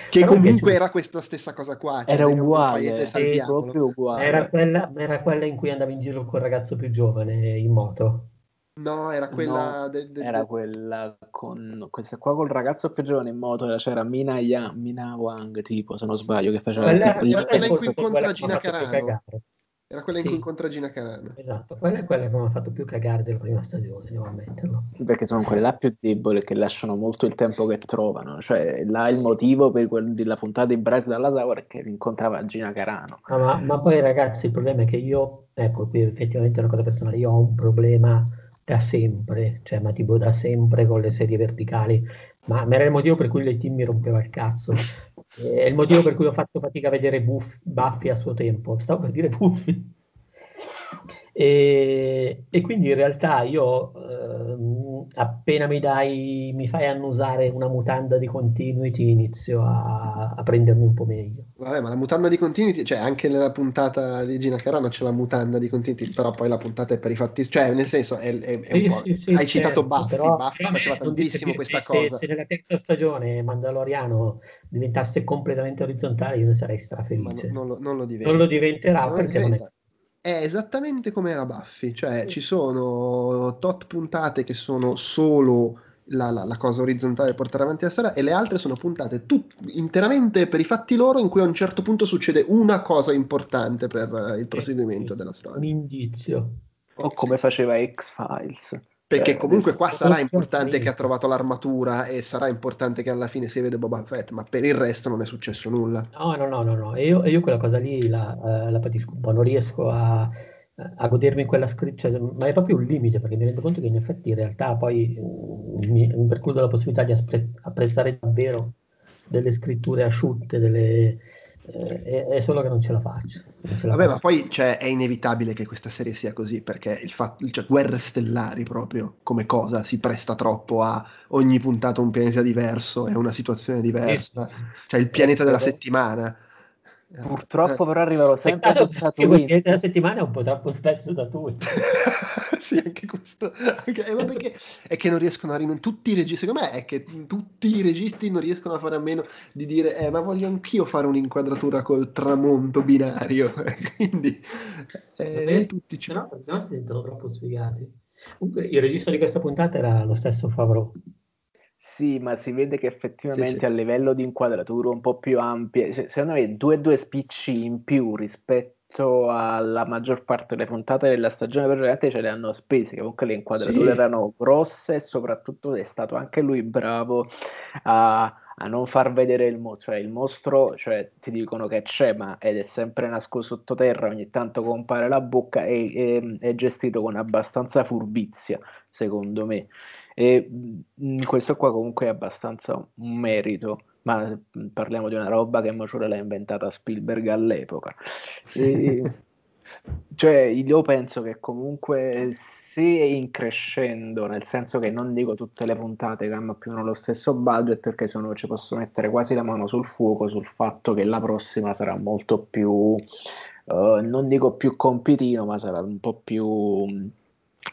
Che
Però
comunque era questa stessa cosa qua, cioè
Era uguale, sì, proprio uguale.
Era quella, era quella in cui andavi in giro col ragazzo più giovane in moto.
No, era quella...
No,
de- de-
era
de-
quella con questa qua col ragazzo più giovane in moto, c'era Mina, Ya- Mina Wang, tipo, se non sbaglio, che faceva
Quella,
sì,
il-
quella
quella
in cui incontra Gina Carano. Era quella in cui incontra Gina Carano.
Esatto, quella è quella che mi ha fatto più cagare della prima stagione, devo ammetterlo.
perché sono quelle là più deboli che lasciano molto il tempo che trovano. Cioè, là il motivo per quel della puntata di Bryce Dallas Howard è che incontrava Gina Carano.
Ah, ma, ma poi ragazzi, il problema è che io, ecco, qui effettivamente è una cosa personale, io ho un problema da sempre, cioè ma tipo da sempre con le serie verticali, ma, ma era il motivo per cui le team mi rompeva il cazzo. È il motivo per cui ho fatto fatica a vedere Buff, Buffy a suo tempo, stavo per dire Buffy. E, e quindi in realtà io ehm, appena mi dai, mi fai annusare una mutanda di continuity, inizio a, a prendermi un po' meglio.
Vabbè, ma la mutanda di continuity, cioè anche nella puntata di Gina Carano c'è la mutanda di continuity, però poi la puntata è per i fatti, cioè nel senso è, è- è un
Sì,
po'...
sì, sì,
Hai citato
certo,
Buffy,
però-
Buffy
però
faceva tantissimo
che
questa
se, se-
cosa.
se nella terza stagione Mandaloriano diventasse completamente orizzontale, io ne sarei strafelice.
no- non, lo, non lo diventa.
Non lo diventerà
Non lo
perché non è
diventa. È esattamente come era Buffy, cioè
Sì.
ci sono tot puntate che sono solo la, la- la cosa orizzontale per portare avanti la storia e le altre sono puntate tut- interamente per i fatti loro in cui a un certo punto succede una cosa importante per eh, il proseguimento
Sì,
della
un
storia.
indizio.
O come faceva X-Files.
Perché
Cioè,
comunque qua sarà importante che ha trovato l'armatura e sarà importante che alla fine si vede Boba Fett, ma per il resto non è successo nulla.
No, no, no, no, no. E io, io quella cosa lì la, eh, la patisco un po', non riesco a, a godermi quella scrittura, cioè, ma è proprio un limite perché mi rendo conto che in effetti in realtà poi mm, mi, mi precludo la possibilità di aspre- apprezzare davvero delle scritture asciutte, delle, eh, è, è solo che non ce la faccio. ce la
Vabbè, ma
faccio.
poi cioè, è inevitabile che questa serie sia così, perché il fatto, cioè, guerre stellari proprio come cosa si presta troppo a ogni puntata un pianeta diverso e una situazione diversa. Cioè il pianeta della
Però-
Eh,
Purtroppo però arrivano sempre
Peccato
su Tatooine.
della settimana è un po' troppo spesso da tu.
sì, anche questo. Anche, eh, perché è che non riescono a rim- tutti i registi, secondo me è che tutti i registi non riescono a fare a meno di dire eh, ma voglio anch'io fare un'inquadratura col tramonto binario. Quindi eh, tutti ci...
Se no, se no si sentono troppo sfigati. Comunque, il regista di questa puntata era lo stesso Favreau.
Sì, ma si vede che effettivamente
Sì, sì.
a livello di inquadratura un po' più ampie, cioè, secondo me due due spicci in più rispetto alla maggior parte delle puntate della stagione precedente ce le hanno spese, che comunque le inquadrature
Sì.
erano grosse e soprattutto è stato anche lui bravo a, a non far vedere il mostro, cioè il mostro, cioè ti dicono che c'è, ma ed è sempre nascosto sottoterra, ogni tanto compare la bocca e e- è gestito con abbastanza furbizia, secondo me. E mh, questo qua comunque è abbastanza un merito, ma mh, parliamo di una roba che Mociure l'ha inventata Spielberg all'epoca. E, cioè, io penso che comunque se in crescendo, nel senso che non dico tutte le puntate che hanno più o meno lo stesso budget, perché se no ci posso mettere quasi la mano sul fuoco sul fatto che la prossima sarà molto più, eh, non dico più compitino, ma sarà un po' più mh,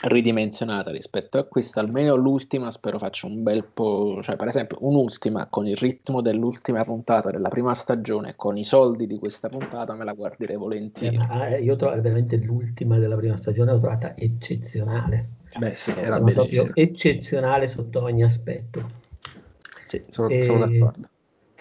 ridimensionata rispetto a questa, almeno l'ultima spero faccia un bel po', cioè per esempio un'ultima con il ritmo dell'ultima puntata della prima stagione, con i soldi di questa puntata me la guarderei
Eh,
volentieri.
ma, eh, io trovo veramente l'ultima della prima stagione l'ho trovata eccezionale.
Beh sì, era
Ma proprio
bellissimo.
eccezionale sotto ogni aspetto.
Sì, sono,
E-
sono d'accordo.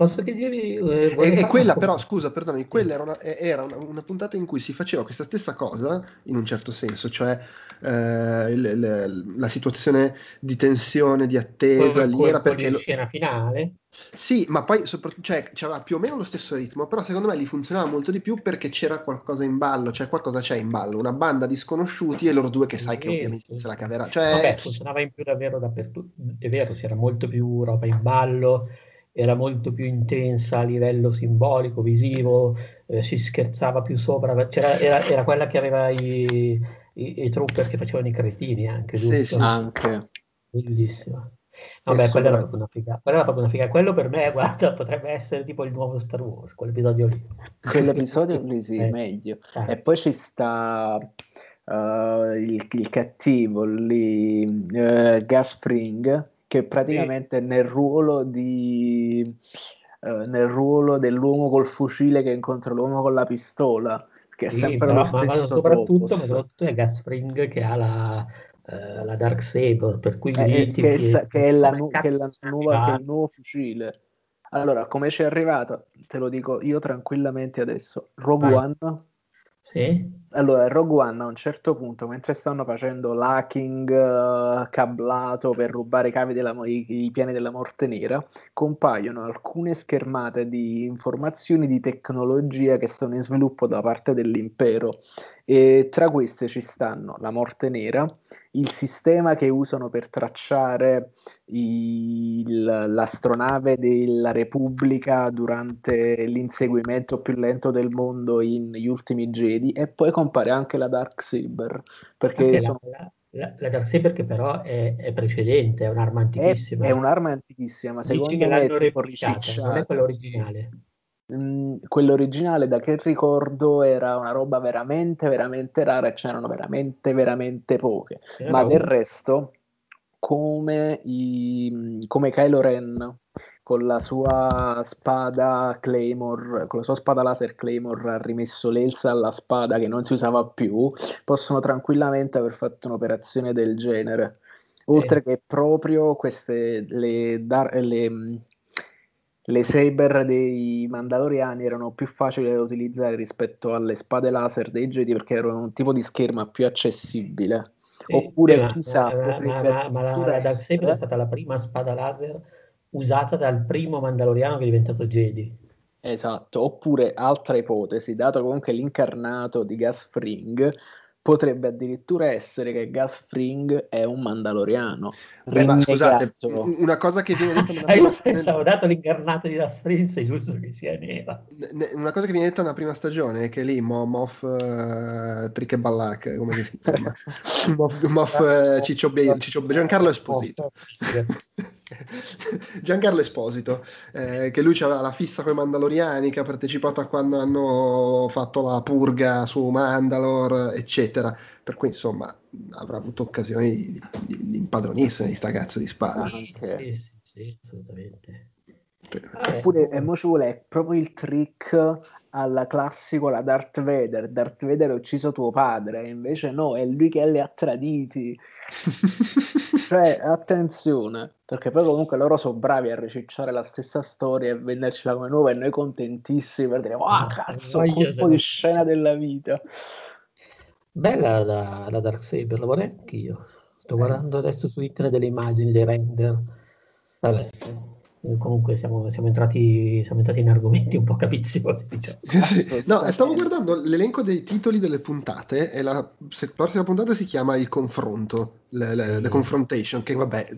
Posso chiedervi... eh,
E, e quella però, scusa, perdonami, quella era, una, eh, era una- una puntata in cui si faceva questa stessa cosa, in un certo senso, cioè eh, il- il- la situazione di tensione, di attesa, lì era perché... lo-
scena finale.
Sì, ma poi soprattutto, cioè, c'aveva più o meno lo stesso ritmo, però secondo me lì funzionava molto di più perché c'era qualcosa in ballo, cioè qualcosa c'è in ballo, una banda di sconosciuti e loro due che sai che ovviamente se la caverà. Cioè,
Vabbè, funzionava in più davvero dappertutto. È vero, c'era molto più roba in ballo, era molto più intensa a livello simbolico, visivo, eh, si scherzava più sopra. C'era- era, era quella che aveva i, i, i trooper che facevano i cretini anche, giusto?
sì.
Anche.
Bellissima. Vabbè, quella era proprio una figa. Quella era proprio una figa. Quello per me, guarda, potrebbe essere tipo il nuovo Star Wars, quell'episodio lì.
Quell'episodio lì sì,
Eh,
meglio.
dai.
E poi ci sta eh, il, il cattivo lì, eh, Gus Fring, che praticamente è nel ruolo di eh, nel ruolo dell'uomo col fucile che incontra l'uomo con la pistola, che è
Sì,
sempre
però-
lo
ma, ma
stesso
soprattutto, ma soprattutto è Gas Fring che ha la, uh, la Dark Saber, per cui
eh, lì che, è, che, è la, nu- che, è la nuova, che è il nuovo fucile. Allora, come ci è arrivato? Te lo dico io tranquillamente adesso. Rogue Vai. One
sì.
Allora, Rogue One a un certo punto, mentre stanno facendo l'hacking uh, cablato per rubare i, cavi della, i, i, piani della morte nera, compaiono alcune schermate di informazioni di tecnologia che sono in sviluppo da parte dell'impero e tra queste ci stanno la morte nera, il sistema che usano per tracciare il, l'astronave della Repubblica durante l'inseguimento più lento del mondo in Gli ultimi Jedi e poi compare anche la Dark Saber perché sono...
la, la, la, Dark Saber che però è, è, precedente, è un'arma antichissima.
È, è un'arma antichissima, ma secondo
me è non è quella originale.
Mm, quello originale, da che ricordo, era una roba veramente, veramente rara e c'erano veramente, veramente poche. Era Ma del resto, come, i, come Kylo Ren con la sua spada Claymore, con la sua spada laser Claymore ha rimesso l'Elsa alla spada che non si usava più, possono tranquillamente aver fatto un'operazione del genere. Oltre eh. che proprio queste le, dar, le le saber dei Mandaloriani erano più facili da utilizzare rispetto alle spade laser dei Jedi perché erano un tipo di scherma più accessibile. Sì, Oppure, ma, chissà,
ma, ma, ma la, la Dark Saber è stata la prima spada laser usata dal primo Mandaloriano che è diventato Jedi.
Esatto, oppure altra ipotesi, dato comunque l'incarnato di Gas Fring potrebbe addirittura essere che Gas Fring è un mandaloriano.
Beh, ma scusate, una cosa che viene detta
nella prima stagione... dato l'incarnato di Gas Fring, è giusto che sia nera.
Una cosa che viene detta nella prima stagione è che lì Moff uh, Trick e Ballac, come si chiama? Moff, Moff uh, Ciccio, Ciccio Giancarlo Esposito. Giancarlo Esposito, eh, che lui aveva la fissa con i Mandaloriani, che ha partecipato a quando hanno fatto la purga su Mandalore, eccetera. Per cui, insomma, avrà avuto occasioni di, di, di impadronirsi di sta cazzo di spada.
Sì, sì, sì, assolutamente.
Oppure eh, mo ci vuole proprio il trick alla classico la Darth Vader, Darth Vader ha ucciso tuo padre, invece no, è lui che li ha traditi. cioè, attenzione, perché poi comunque loro sono bravi a ricicciare la stessa storia e vendercela come nuova e noi contentissimi per dire, wow, cazzo, un po' di scena della vita.
Bella la, la Dark Saber, la vorrei anch'io. Sto guardando adesso su internet delle immagini, dei render. Vabbè, comunque siamo, siamo, entrati, siamo, entrati, in argomenti un po' capiziosi. Diciamo.
Sì. No, stavo guardando l'elenco dei titoli delle puntate e la prossima puntata si chiama Il confronto, le, le, The Confrontation, che vabbè,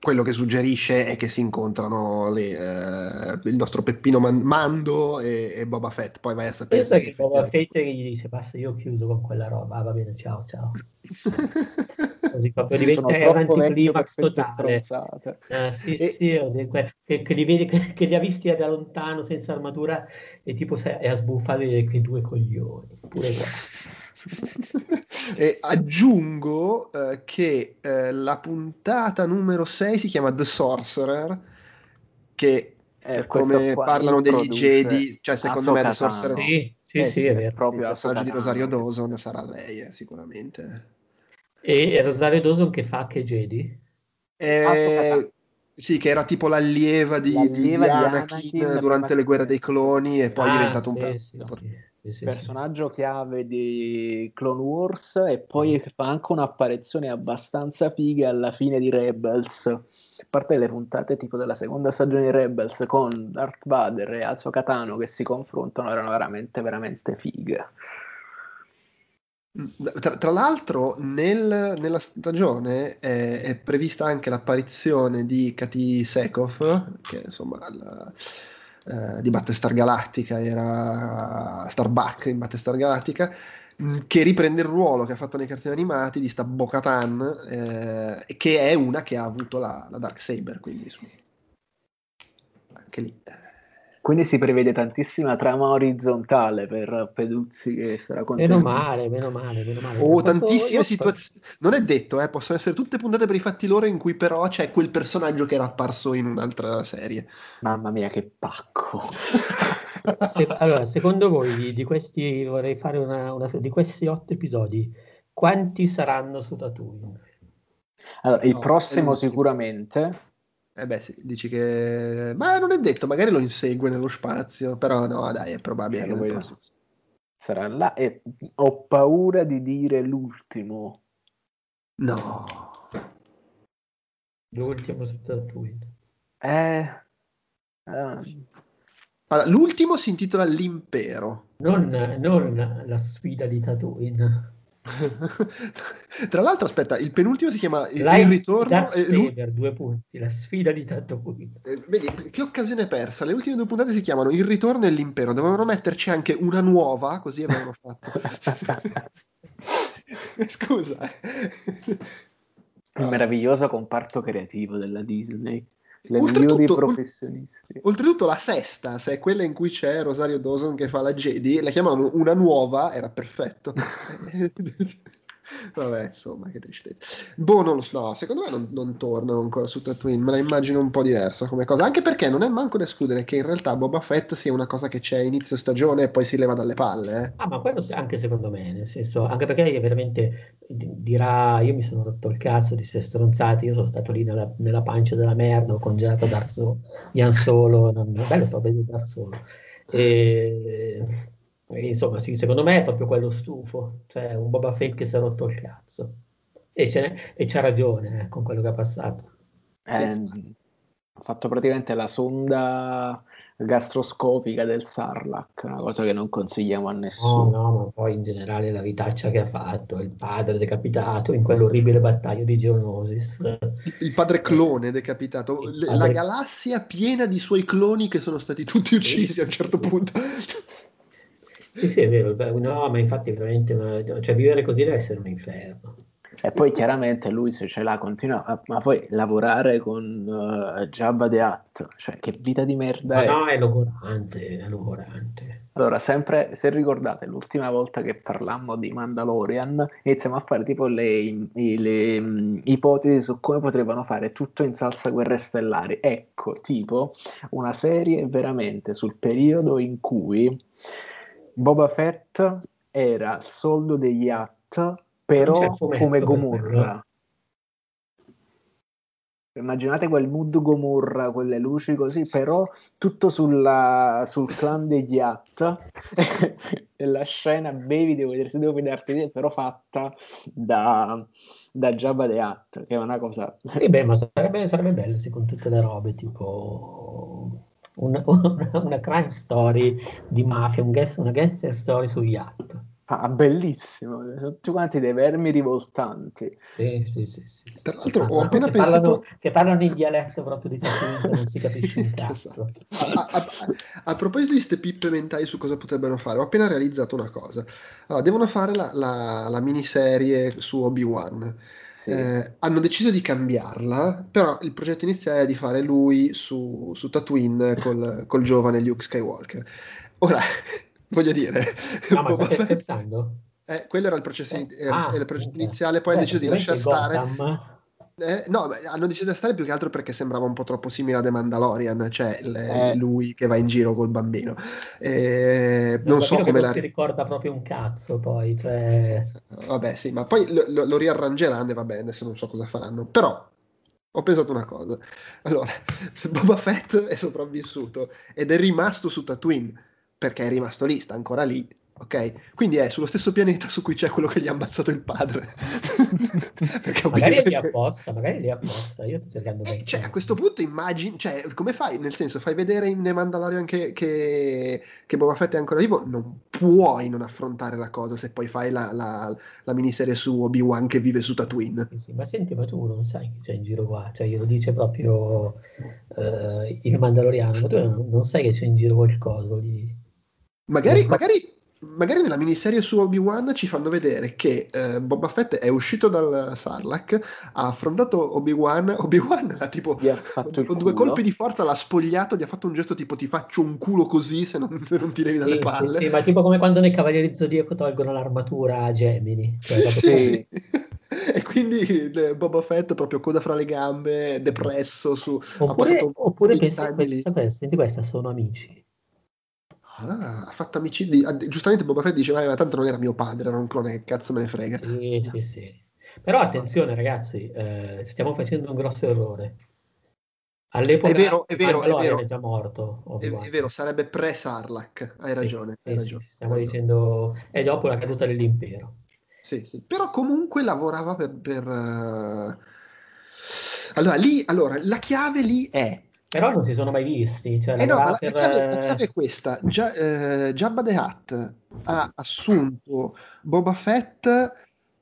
quello che suggerisce è che si incontrano le, eh, il nostro Peppino Man- Mando e, e, Boba Fett. Poi vai a sapere.
Pensa che Boba Fett gli dice: Basta, io chiuso con quella roba. Ah, va bene, ciao, ciao. Così proprio diventa un anticlimax totale. Eh, sì, e... sì, che, che, li vedi, che, che, li ha visti da lontano senza armatura e tipo è a sbuffare quei due coglioni. Pure qua.
e aggiungo eh, che eh, la puntata numero 6 si chiama The Sorcerer, che eh, come parlano degli Jedi, cioè secondo me The Sorcerer
sì, sì, eh, sì, è
proprio il personaggio di Rosario Dawson sarà lei, eh, sicuramente.
E Rosario Dawson che fa che Jedi?
Eh, sì, che era tipo l'allieva di, l'allieva di, di Anakin, Anakin durante le guerre dei cloni e poi ah, è diventato un
sì, personaggio. Sì, sì, sì, personaggio chiave di Clone Wars e poi mm. fa anche un'apparizione abbastanza figa alla fine di Rebels. A parte le puntate tipo della seconda stagione di Rebels con Darth Vader e Alzo Katano che si confrontano erano veramente, veramente fighe.
Tra, tra l'altro, nel, nella stagione è, è, prevista anche l'apparizione di Kati Sekov, che insomma la, eh, di Battlestar Galactica era Starbuck in Battlestar Galactica, mm, che riprende il ruolo che ha fatto nei cartoni animati di sta Bo-Katan, eh, che è una che ha avuto la, la Dark Saber, quindi insomma, anche lì. Eh.
Quindi si prevede tantissima trama orizzontale per Peduzzi che sarà contento.
Meno male, meno male, meno male.
Oh, tantissime situazioni. Non è detto, eh, possono essere tutte puntate per i fatti loro in cui però c'è quel personaggio che era apparso in un'altra serie.
Mamma mia, che pacco.
allora, secondo voi di questi vorrei fare una, una, di questi otto episodi, quanti saranno su Tatooine?
Allora, il no, prossimo sicuramente.
Eh beh sì, dici che... Ma non è detto, magari lo insegue nello spazio, però no, dai, è probabile che nel prossimo...
Sarà là e ho paura di dire l'ultimo.
No.
L'ultimo su Tatooine.
Eh... Uh...
Allora, l'ultimo si intitola L'Impero.
Non, non la sfida di Tatooine.
Tra l'altro, aspetta, il penultimo si chiama Il, il ritorno.
E Vader, due punti, la sfida di Tatooine.
Eh, vedi, che occasione persa. Le ultime due puntate si chiamano Il ritorno e l'Impero. Dovevano metterci anche una nuova, così avevano fatto. Scusa.
Il meraviglioso comparto creativo della Disney le oltretutto, migliori professionisti.
Oltretutto la sesta, se è quella in cui c'è Rosario Dawson che fa la Jedi, la chiamavano una nuova, era perfetto. Vabbè, insomma, che tristezza. Boh, non lo so, secondo me non, non tornano ancora su Tatooine, me la immagino un po' diversa come cosa, anche perché non è manco da escludere che in realtà Boba Fett sia una cosa che c'è inizio stagione e poi si leva dalle palle. Eh.
Ah, ma quello anche secondo me, nel senso, anche perché veramente dirà, io mi sono rotto il cazzo di se stronzati, io sono stato lì nella, nella pancia della merda, ho congelato Darzo, Ian Solo, non, bello sto vedendo Dar Solo. E insomma, sì, secondo me è proprio quello stufo, cioè un Boba Fett che si è rotto il cazzo. E, e c'ha ragione eh, con quello che ha passato.
Eh, sì. Ha fatto praticamente la sonda gastroscopica del Sarlacc, una cosa che non consigliamo a nessuno.
No, no, ma poi in generale la vitaccia che ha fatto, il padre decapitato in quell'orribile battaglia di Geonosis.
Il padre clone decapitato, padre... la galassia piena di suoi cloni che sono stati tutti uccisi sì, a un certo sì. punto.
Sì, sì, è vero, no, ma infatti veramente, cioè vivere così deve essere un inferno.
E poi chiaramente lui se ce l'ha continua, a, ma poi lavorare con uh, Jabba the Hutt, cioè che vita di merda
ma
è.
No, è logorante, è logorante.
Allora, sempre, se ricordate, l'ultima volta che parlammo di Mandalorian, iniziamo a fare tipo le, le, le um, ipotesi su come potrebbero fare tutto in salsa guerre stellari. Ecco, tipo una serie veramente sul periodo in cui Boba Fett era il soldo degli Hutt, però come Gomorra. Immaginate quel mood Gomorra, quelle luci così, però tutto sulla, sul clan degli Hutt e la scena bevi, devo vedere se devo vederti, però fatta da, da Jabba the Hutt, che è una cosa...
E beh, ma sarebbe, sarebbe bello, sì, con tutte le robe, tipo una, una, una crime story di mafia, un guest, una gangster story su yacht.
Ah, bellissimo, tutti quanti dei vermi rivoltanti.
Sì, sì, sì. sì.
Tra l'altro ho appena
che
pensato...
Parlano, che parlano in dialetto proprio di Tatooine, non si capisce un cazzo.
A, a, a, a, proposito di queste pippe mentali su cosa potrebbero fare, ho appena realizzato una cosa. Allora, devono fare la, la, la miniserie su Obi-Wan sì. Eh, hanno deciso di cambiarla, però il progetto iniziale è di fare lui su, su Tatooine col, col, giovane Luke Skywalker. Ora, voglio dire...
No, ma stai pensando?
Eh, quello era il processo, eh, ah, il progetto iniziale, poi hanno deciso di lasciare stare... Eh, no, hanno deciso di stare più che altro perché sembrava un po' troppo simile a The Mandalorian, cioè le, eh. lui che va in giro col bambino. Eh, non so come
non
la...
si ricorda proprio un cazzo poi, cioè...
Vabbè sì, ma poi lo, lo, lo riarrangeranno e va bene, adesso non so cosa faranno. Però ho pensato una cosa. Allora, se Boba Fett è sopravvissuto ed è rimasto su Tatooine, perché è rimasto lì, sta ancora lì, ok? Quindi è sullo stesso pianeta su cui c'è quello che gli ha ammazzato il padre.
Perché magari ovviamente... è lì apposta, magari è lì apposta, io sto cercando
eh, Cioè, a questo punto immagini, cioè, come fai? Nel senso, fai vedere in The Mandalorian che, che, che Boba Fett è ancora vivo, non puoi non affrontare la cosa se poi fai la, la, la miniserie su Obi-Wan che vive su Tatooine.
Sì, sì, ma senti, ma tu non sai che c'è in giro qua, cioè glielo dice proprio uh, il Mandaloriano, ma tu non, non sai che c'è in giro qualcosa lì.
Magari, magari magari nella miniserie su Obi-Wan ci fanno vedere che eh, Boba Fett è uscito dal Sarlacc, ha affrontato Obi-Wan, Obi-Wan l'ha tipo con due colpi di forza l'ha spogliato, gli ha fatto un gesto tipo ti faccio un culo così se non, se non ti levi dalle
sì,
palle.
Sì, sì, ma tipo come quando nei Cavalieri Zodiaco tolgono l'armatura a Gemini.
Cioè, sì, sì, e quindi Boba Fett proprio coda fra le gambe, depresso su...
Oppure, oppure pensi, questa, senti questa, sono amici.
Ah, ha fatto amicizia. Giustamente Boba Fett diceva, ma tanto non era mio padre, era un clone, che cazzo me ne frega.
Sì, sì, sì. Però attenzione ragazzi, eh, stiamo facendo un grosso errore. All'epoca
è vero, è vero, è vero.
è già morto.
È, è, vero, sarebbe pre-Sarlacc, hai ragione.
Sì,
hai
sì,
ragione.
Sì, stiamo dicendo, è dopo la caduta dell'impero.
Sì, sì, però comunque lavorava per... per uh... Allora, lì, allora, la chiave lì è...
Però non si sono mai visti. Cioè,
eh no, la,
per...
la, chiave, la, chiave, è questa. Gia, eh, Jabba the Hutt ha assunto Boba Fett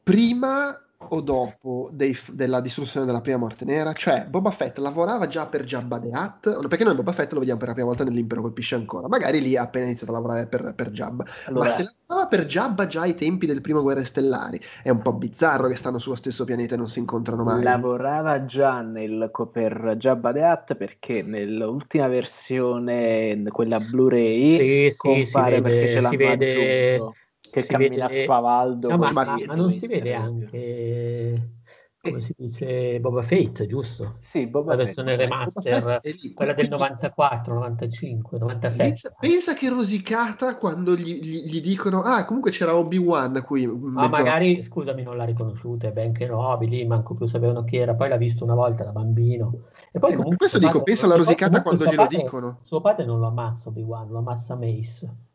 prima o dopo dei, della distruzione della prima morte nera? Cioè, Boba Fett lavorava già per Jabba the Hutt? Perché noi Boba Fett lo vediamo per la prima volta nell'impero colpisce ancora. Magari lì ha appena iniziato a lavorare per, per Jabba. Allora... Ma se lavorava per Jabba già ai tempi del primo Guerre Stellari, è un po' bizzarro che stanno sullo stesso pianeta e non si incontrano mai.
Lavorava già nel, per Jabba the Hutt perché nell'ultima versione, quella Blu-ray,
sì, compare sì,
perché ce l'hanno
vede...
aggiunto che si cammina vede... spavaldo.
No, ma, ma, ma, non si vede anche come si dice Boba Fett, giusto?
Sì, Boba
la versione
Fett.
remaster, quella del 94, 95, 97.
Pensa, pensa che rosicata quando gli, gli, gli, dicono ah, comunque c'era Obi-Wan qui.
Ma ah, magari, scusami, non l'ha riconosciuta, è ben che no, lì manco più sapevano chi era, poi l'ha visto una volta da bambino. E poi
eh,
comunque
questo dico, pensa alla rosicata quando glielo
padre,
dicono.
Suo padre non lo ammazza Obi-Wan, lo ammazza Mace.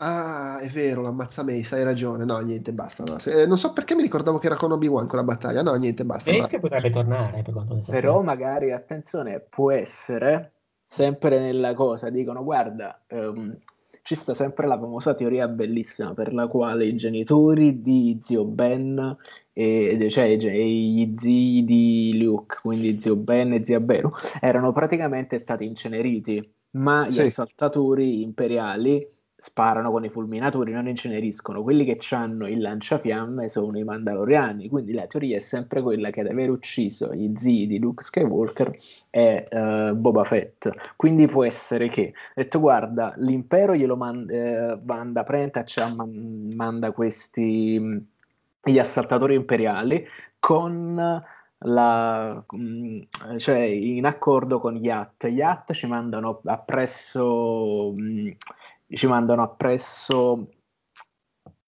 Ah, è vero, l'ammazza Mace, hai ragione. No, niente, basta. No. Se, eh, non so perché mi ricordavo che era con Obi-Wan quella battaglia. No, niente, basta.
Mace che potrebbe tornare per quanto ne sa.
Però magari, attenzione, può essere sempre nella cosa. Dicono, guarda, um, ci sta sempre la famosa teoria bellissima per la quale i genitori di zio Ben e, cioè gli zii di Luke, quindi zio Ben e zia Beru, erano praticamente stati inceneriti, ma gli sì. assaltatori imperiali sparano con i fulminatori, non inceneriscono. Quelli che hanno il lanciafiamme sono i Mandaloriani. Quindi la teoria è sempre quella che ad aver ucciso gli zii di Luke Skywalker è uh, Boba Fett. Quindi può essere che, detto guarda, l'impero glielo man- eh, manda, prenda, cioè, man- manda questi gli assaltatori imperiali con la, cioè in accordo con Yacht. Yacht ci mandano appresso ci mandano appresso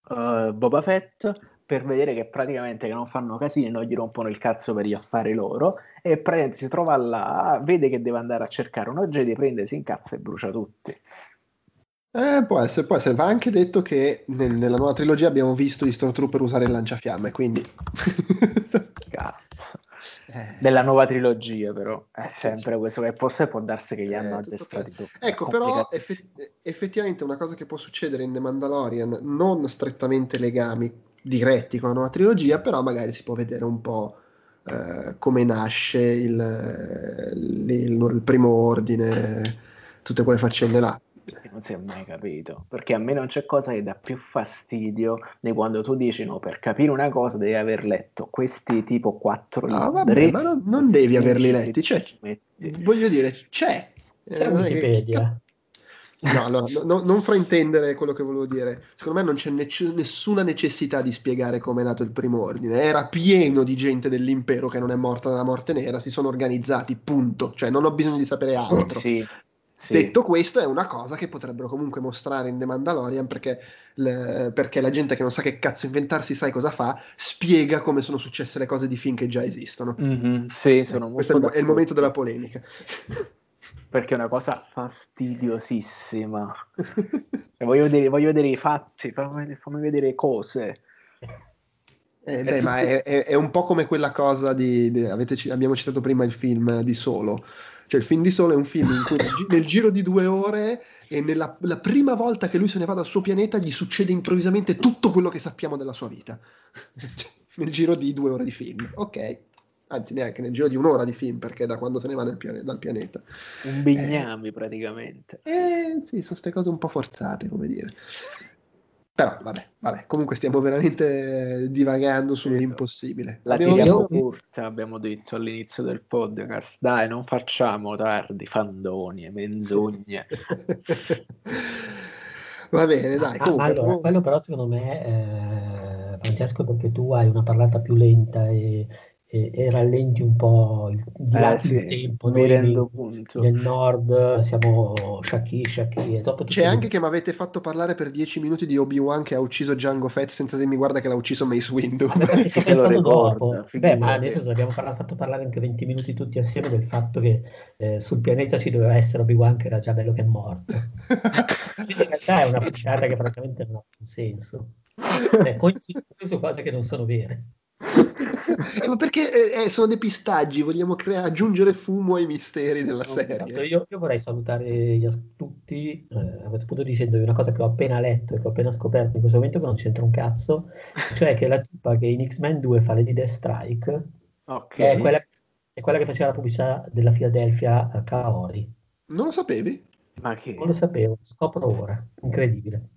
uh, Boba Fett per vedere che praticamente che non fanno casini, non gli rompono il cazzo per gli affari loro e praticamente si trova là, vede che deve andare a cercare un Jedi, prende, si incazza e brucia tutti.
Eh, può essere, può essere. Va anche detto che nel, nella nuova trilogia abbiamo visto gli Stormtrooper usare il lanciafiamme, quindi...
Cazzo. Eh. Della nuova trilogia, però. È sempre questo che può, può darsi che gli hanno eh, addestrati tutti.
Ecco, però eff- effettivamente una cosa che può succedere in The Mandalorian, non strettamente legami diretti con la nuova trilogia, però magari si può vedere un po' eh, come nasce il, il, il primo ordine, tutte quelle faccende là
non si è mai capito, perché a me non c'è cosa che dà più fastidio di quando tu dici no, per capire una cosa devi aver letto questi tipo quattro
no, libri. Vabbè, ma non, non devi averli letti, cioè, voglio dire, c'è.
C'è eh, Wikipedia.
No, allora, no, non fraintendere quello che volevo dire. Secondo me non c'è nec- nessuna necessità di spiegare come è nato il primo ordine. Era pieno di gente dell'impero che non è morta nella morte nera, si sono organizzati, punto. Cioè, non ho bisogno di sapere altro.
Sì, sì.
Detto questo, è una cosa che potrebbero comunque mostrare in The Mandalorian perché, le, perché, la gente che non sa che cazzo inventarsi sai cosa fa, spiega come sono successe le cose di film che già esistono.
Mm-hmm, sì, sono
Questo è il, è il, momento della polemica.
Perché è una cosa fastidiosissima. voglio, vedere, voglio, vedere, i fatti, fammi, fammi vedere cose.
Eh, beh, ma è, è, è, un po' come quella cosa di, di avete, abbiamo citato prima il film di Solo cioè, il film di Solo è un film in cui nel giro di due ore e nella prima volta che lui se ne va dal suo pianeta gli succede improvvisamente tutto quello che sappiamo della sua vita. nel giro di due ore di film. Ok. Anzi, neanche nel giro di un'ora di film, perché da quando se ne va pianeta, dal pianeta.
Un bignami eh, praticamente.
Eh, sì, sono queste cose un po' forzate, come dire. Però vabbè, vabbè, comunque stiamo veramente divagando sull'impossibile.
La abbiamo tiriamo visto... corta, abbiamo detto all'inizio del podcast. Dai, non facciamo tardi, fandonie, menzogne.
Va bene, dai.
Ah, comunque, allora, quello però secondo me, eh, Francesco, perché tu hai una parlata più lenta e, e, e rallenti un po' il,
eh, sì, il tempo. Mi rendo conto.
Nel nord siamo sciacchi, sciacchi.
C'è anche che mi avete fatto parlare per dieci minuti di Obi-Wan che ha ucciso Django Fett senza dirmi guarda che l'ha ucciso Mace Windu.
Vabbè, ci pensato dopo. Beh, ma nel senso abbiamo fatto parlare anche 20 minuti tutti assieme del fatto che eh, sul pianeta ci doveva essere Obi-Wan che era già bello che è morto. in realtà è una puntata che francamente non ha un senso. Cioè, su cose che non sono vere
eh, ma perché eh, eh, sono depistaggi, vogliamo crea- aggiungere fumo ai misteri della no, serie.
Esatto. Io, io, vorrei salutare tutti eh, a questo punto dicendovi una cosa che ho appena letto e che ho appena scoperto in questo momento che non c'entra un cazzo, cioè che la tipa che in X-Men 2 fa Lady Death Strike okay. è, quella, è, quella, che faceva la pubblicità della Philadelphia a Kaori.
Non lo sapevi?
Ma che? Non lo sapevo, scopro ora, incredibile.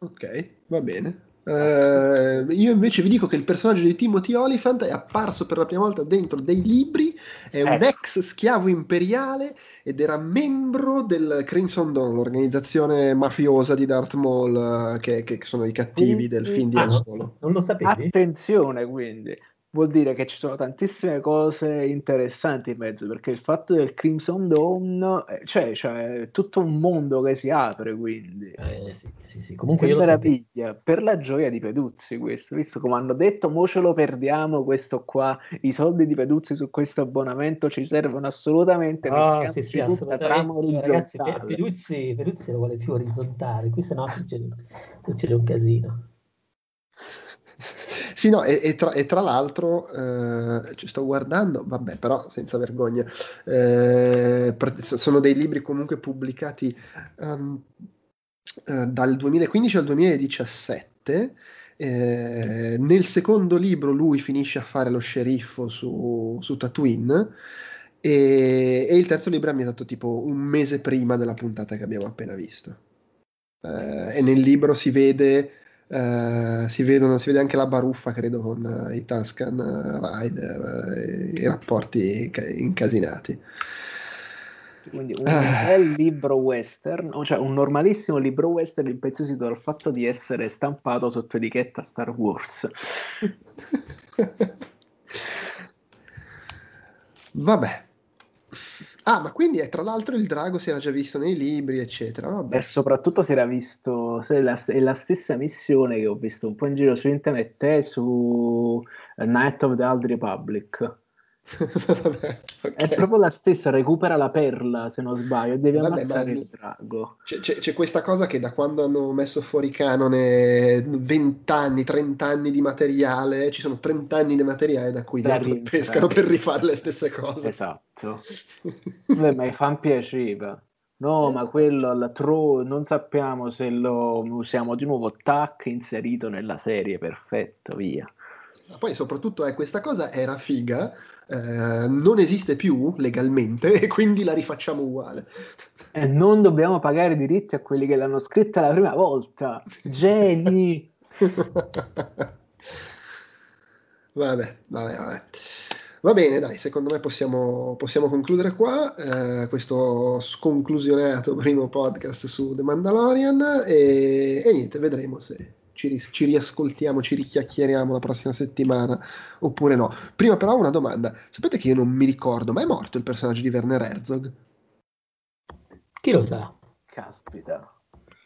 Ok, va bene. Uh, io invece vi dico che il personaggio di Timothy Oliphant è apparso per la prima volta dentro dei libri, è un eh. ex schiavo imperiale ed era membro del Crimson Dawn, l'organizzazione mafiosa di Darth Maul, uh, che, che, sono i cattivi del film di
ah,
Han Solo.
Non lo sapevi?
Attenzione quindi, vuol dire che ci sono tantissime cose interessanti in mezzo, perché il fatto del Crimson Dawn, eh, cioè, cioè tutto un mondo che si apre, quindi.
Eh, sì, sì, sì. Comunque
che meraviglia, per la gioia di Peduzzi questo, visto come hanno detto, mo ce lo perdiamo questo qua, i soldi di Peduzzi su questo abbonamento ci servono assolutamente.
Oh, sì, sì, assolutamente. Ragazzi, Peduzzi, Peduzzi lo vuole più orizzontale, qui se no succede, succede un casino.
Sì, no, e, e, tra, e tra, l'altro eh, ci sto guardando, vabbè, però senza vergogna, eh, sono dei libri comunque pubblicati um, eh, dal 2015 al 2017. Eh, nel secondo libro lui finisce a fare lo sceriffo su, su Tatooine e, e, il terzo libro è ambientato tipo un mese prima della puntata che abbiamo appena visto. Eh, e nel libro si vede Uh, si, vedono, si vede anche la baruffa, credo, con uh, i Tuscan uh, Rider, i rapporti ca- incasinati.
Quindi un bel libro western, cioè un normalissimo libro western impezzosito dal fatto di essere stampato sotto etichetta Star Wars.
Vabbè, Ah, ma quindi è, tra l'altro il drago si era già visto nei libri, eccetera. Vabbè.
E soprattutto si era visto, è la, è la, stessa missione che ho visto un po' in giro su internet e su Night of the Old Republic. Vabbè, okay. È proprio la stessa, recupera la perla se non sbaglio, devi Vabbè, ammazzare il drago.
C'è, c'è, c'è, questa cosa che da quando hanno messo fuori canone 20 anni, 30 anni di materiale, ci sono 30 anni di materiale da cui da pescano per rifare le stesse cose.
Esatto. Beh, ma i fan piaceva. No, ma quello alla Tro non sappiamo se lo usiamo di nuovo. Tac inserito nella serie, perfetto, via.
Poi soprattutto eh, questa cosa era figa, eh, non esiste più legalmente e quindi la rifacciamo uguale.
E non dobbiamo pagare diritti a quelli che l'hanno scritta la prima volta. Geni!
vabbè, vabbè, vabbè. Va bene, dai, secondo me possiamo, possiamo concludere qua eh, questo sconclusionato primo podcast su The Mandalorian e, e niente, vedremo se ci, ci, riascoltiamo, ci richiacchieriamo la prossima settimana oppure no. Prima però una domanda. Sapete che io non mi ricordo, ma è morto il personaggio di Werner Herzog?
Chi lo sa?
Caspita.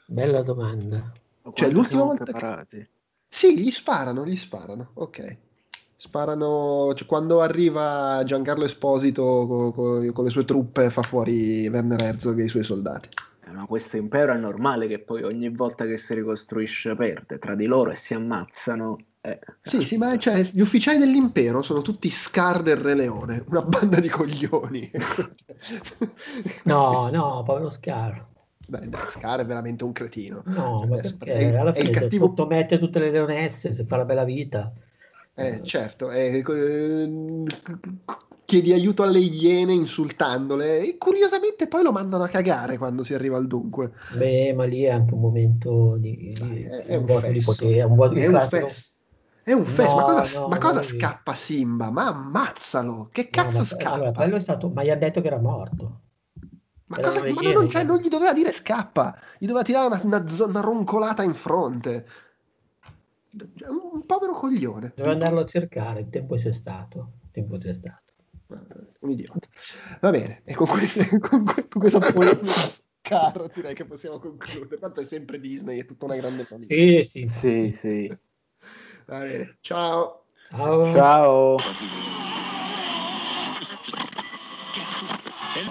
Bella domanda.
Cioè l'ultima volta preparati? che... Sì, gli sparano, gli sparano, ok. Sparano, cioè, quando arriva Giancarlo Esposito con, con, con le sue truppe fa fuori Werner Herzog e i suoi soldati
ma questo impero è normale che poi ogni volta che si ricostruisce perde tra di loro e si ammazzano. Eh,
sì, sì, ma cioè, gli ufficiali dell'impero sono tutti Scar del Re Leone, una banda di coglioni.
no, no, povero Scar.
Beh, dai, Scar è veramente un cretino.
No, cioè, ma perché è, alla fine è il cattivo... sottomette tutte le leonesse, se fa la bella vita.
Eh, certo, eh, chiedi aiuto alle iene insultandole e curiosamente poi lo mandano a cagare quando si arriva al dunque.
Beh, ma lì è anche un momento di, di
è, è un, un di potere, è un, è un fesso. È un fesso, no, ma cosa, no, ma cosa scappa Simba? Ma ammazzalo! Che cazzo no, scappa? Allora,
quello è stato, ma gli ha detto che era morto.
Ma, cosa, ma iene, non, cioè, non, gli doveva dire scappa, gli doveva tirare una, una, una roncolata in fronte. Un povero coglione.
Doveva andarlo a cercare, il tempo c'è stato. tempo c'è stato.
Un idiota. Va bene, e con, queste, con, con questa polemica caro direi che possiamo concludere. Tanto è sempre Disney, è tutta una grande famiglia.
Sì, sì, sì. sì.
Va bene, ciao.
Ciao.
Ciao.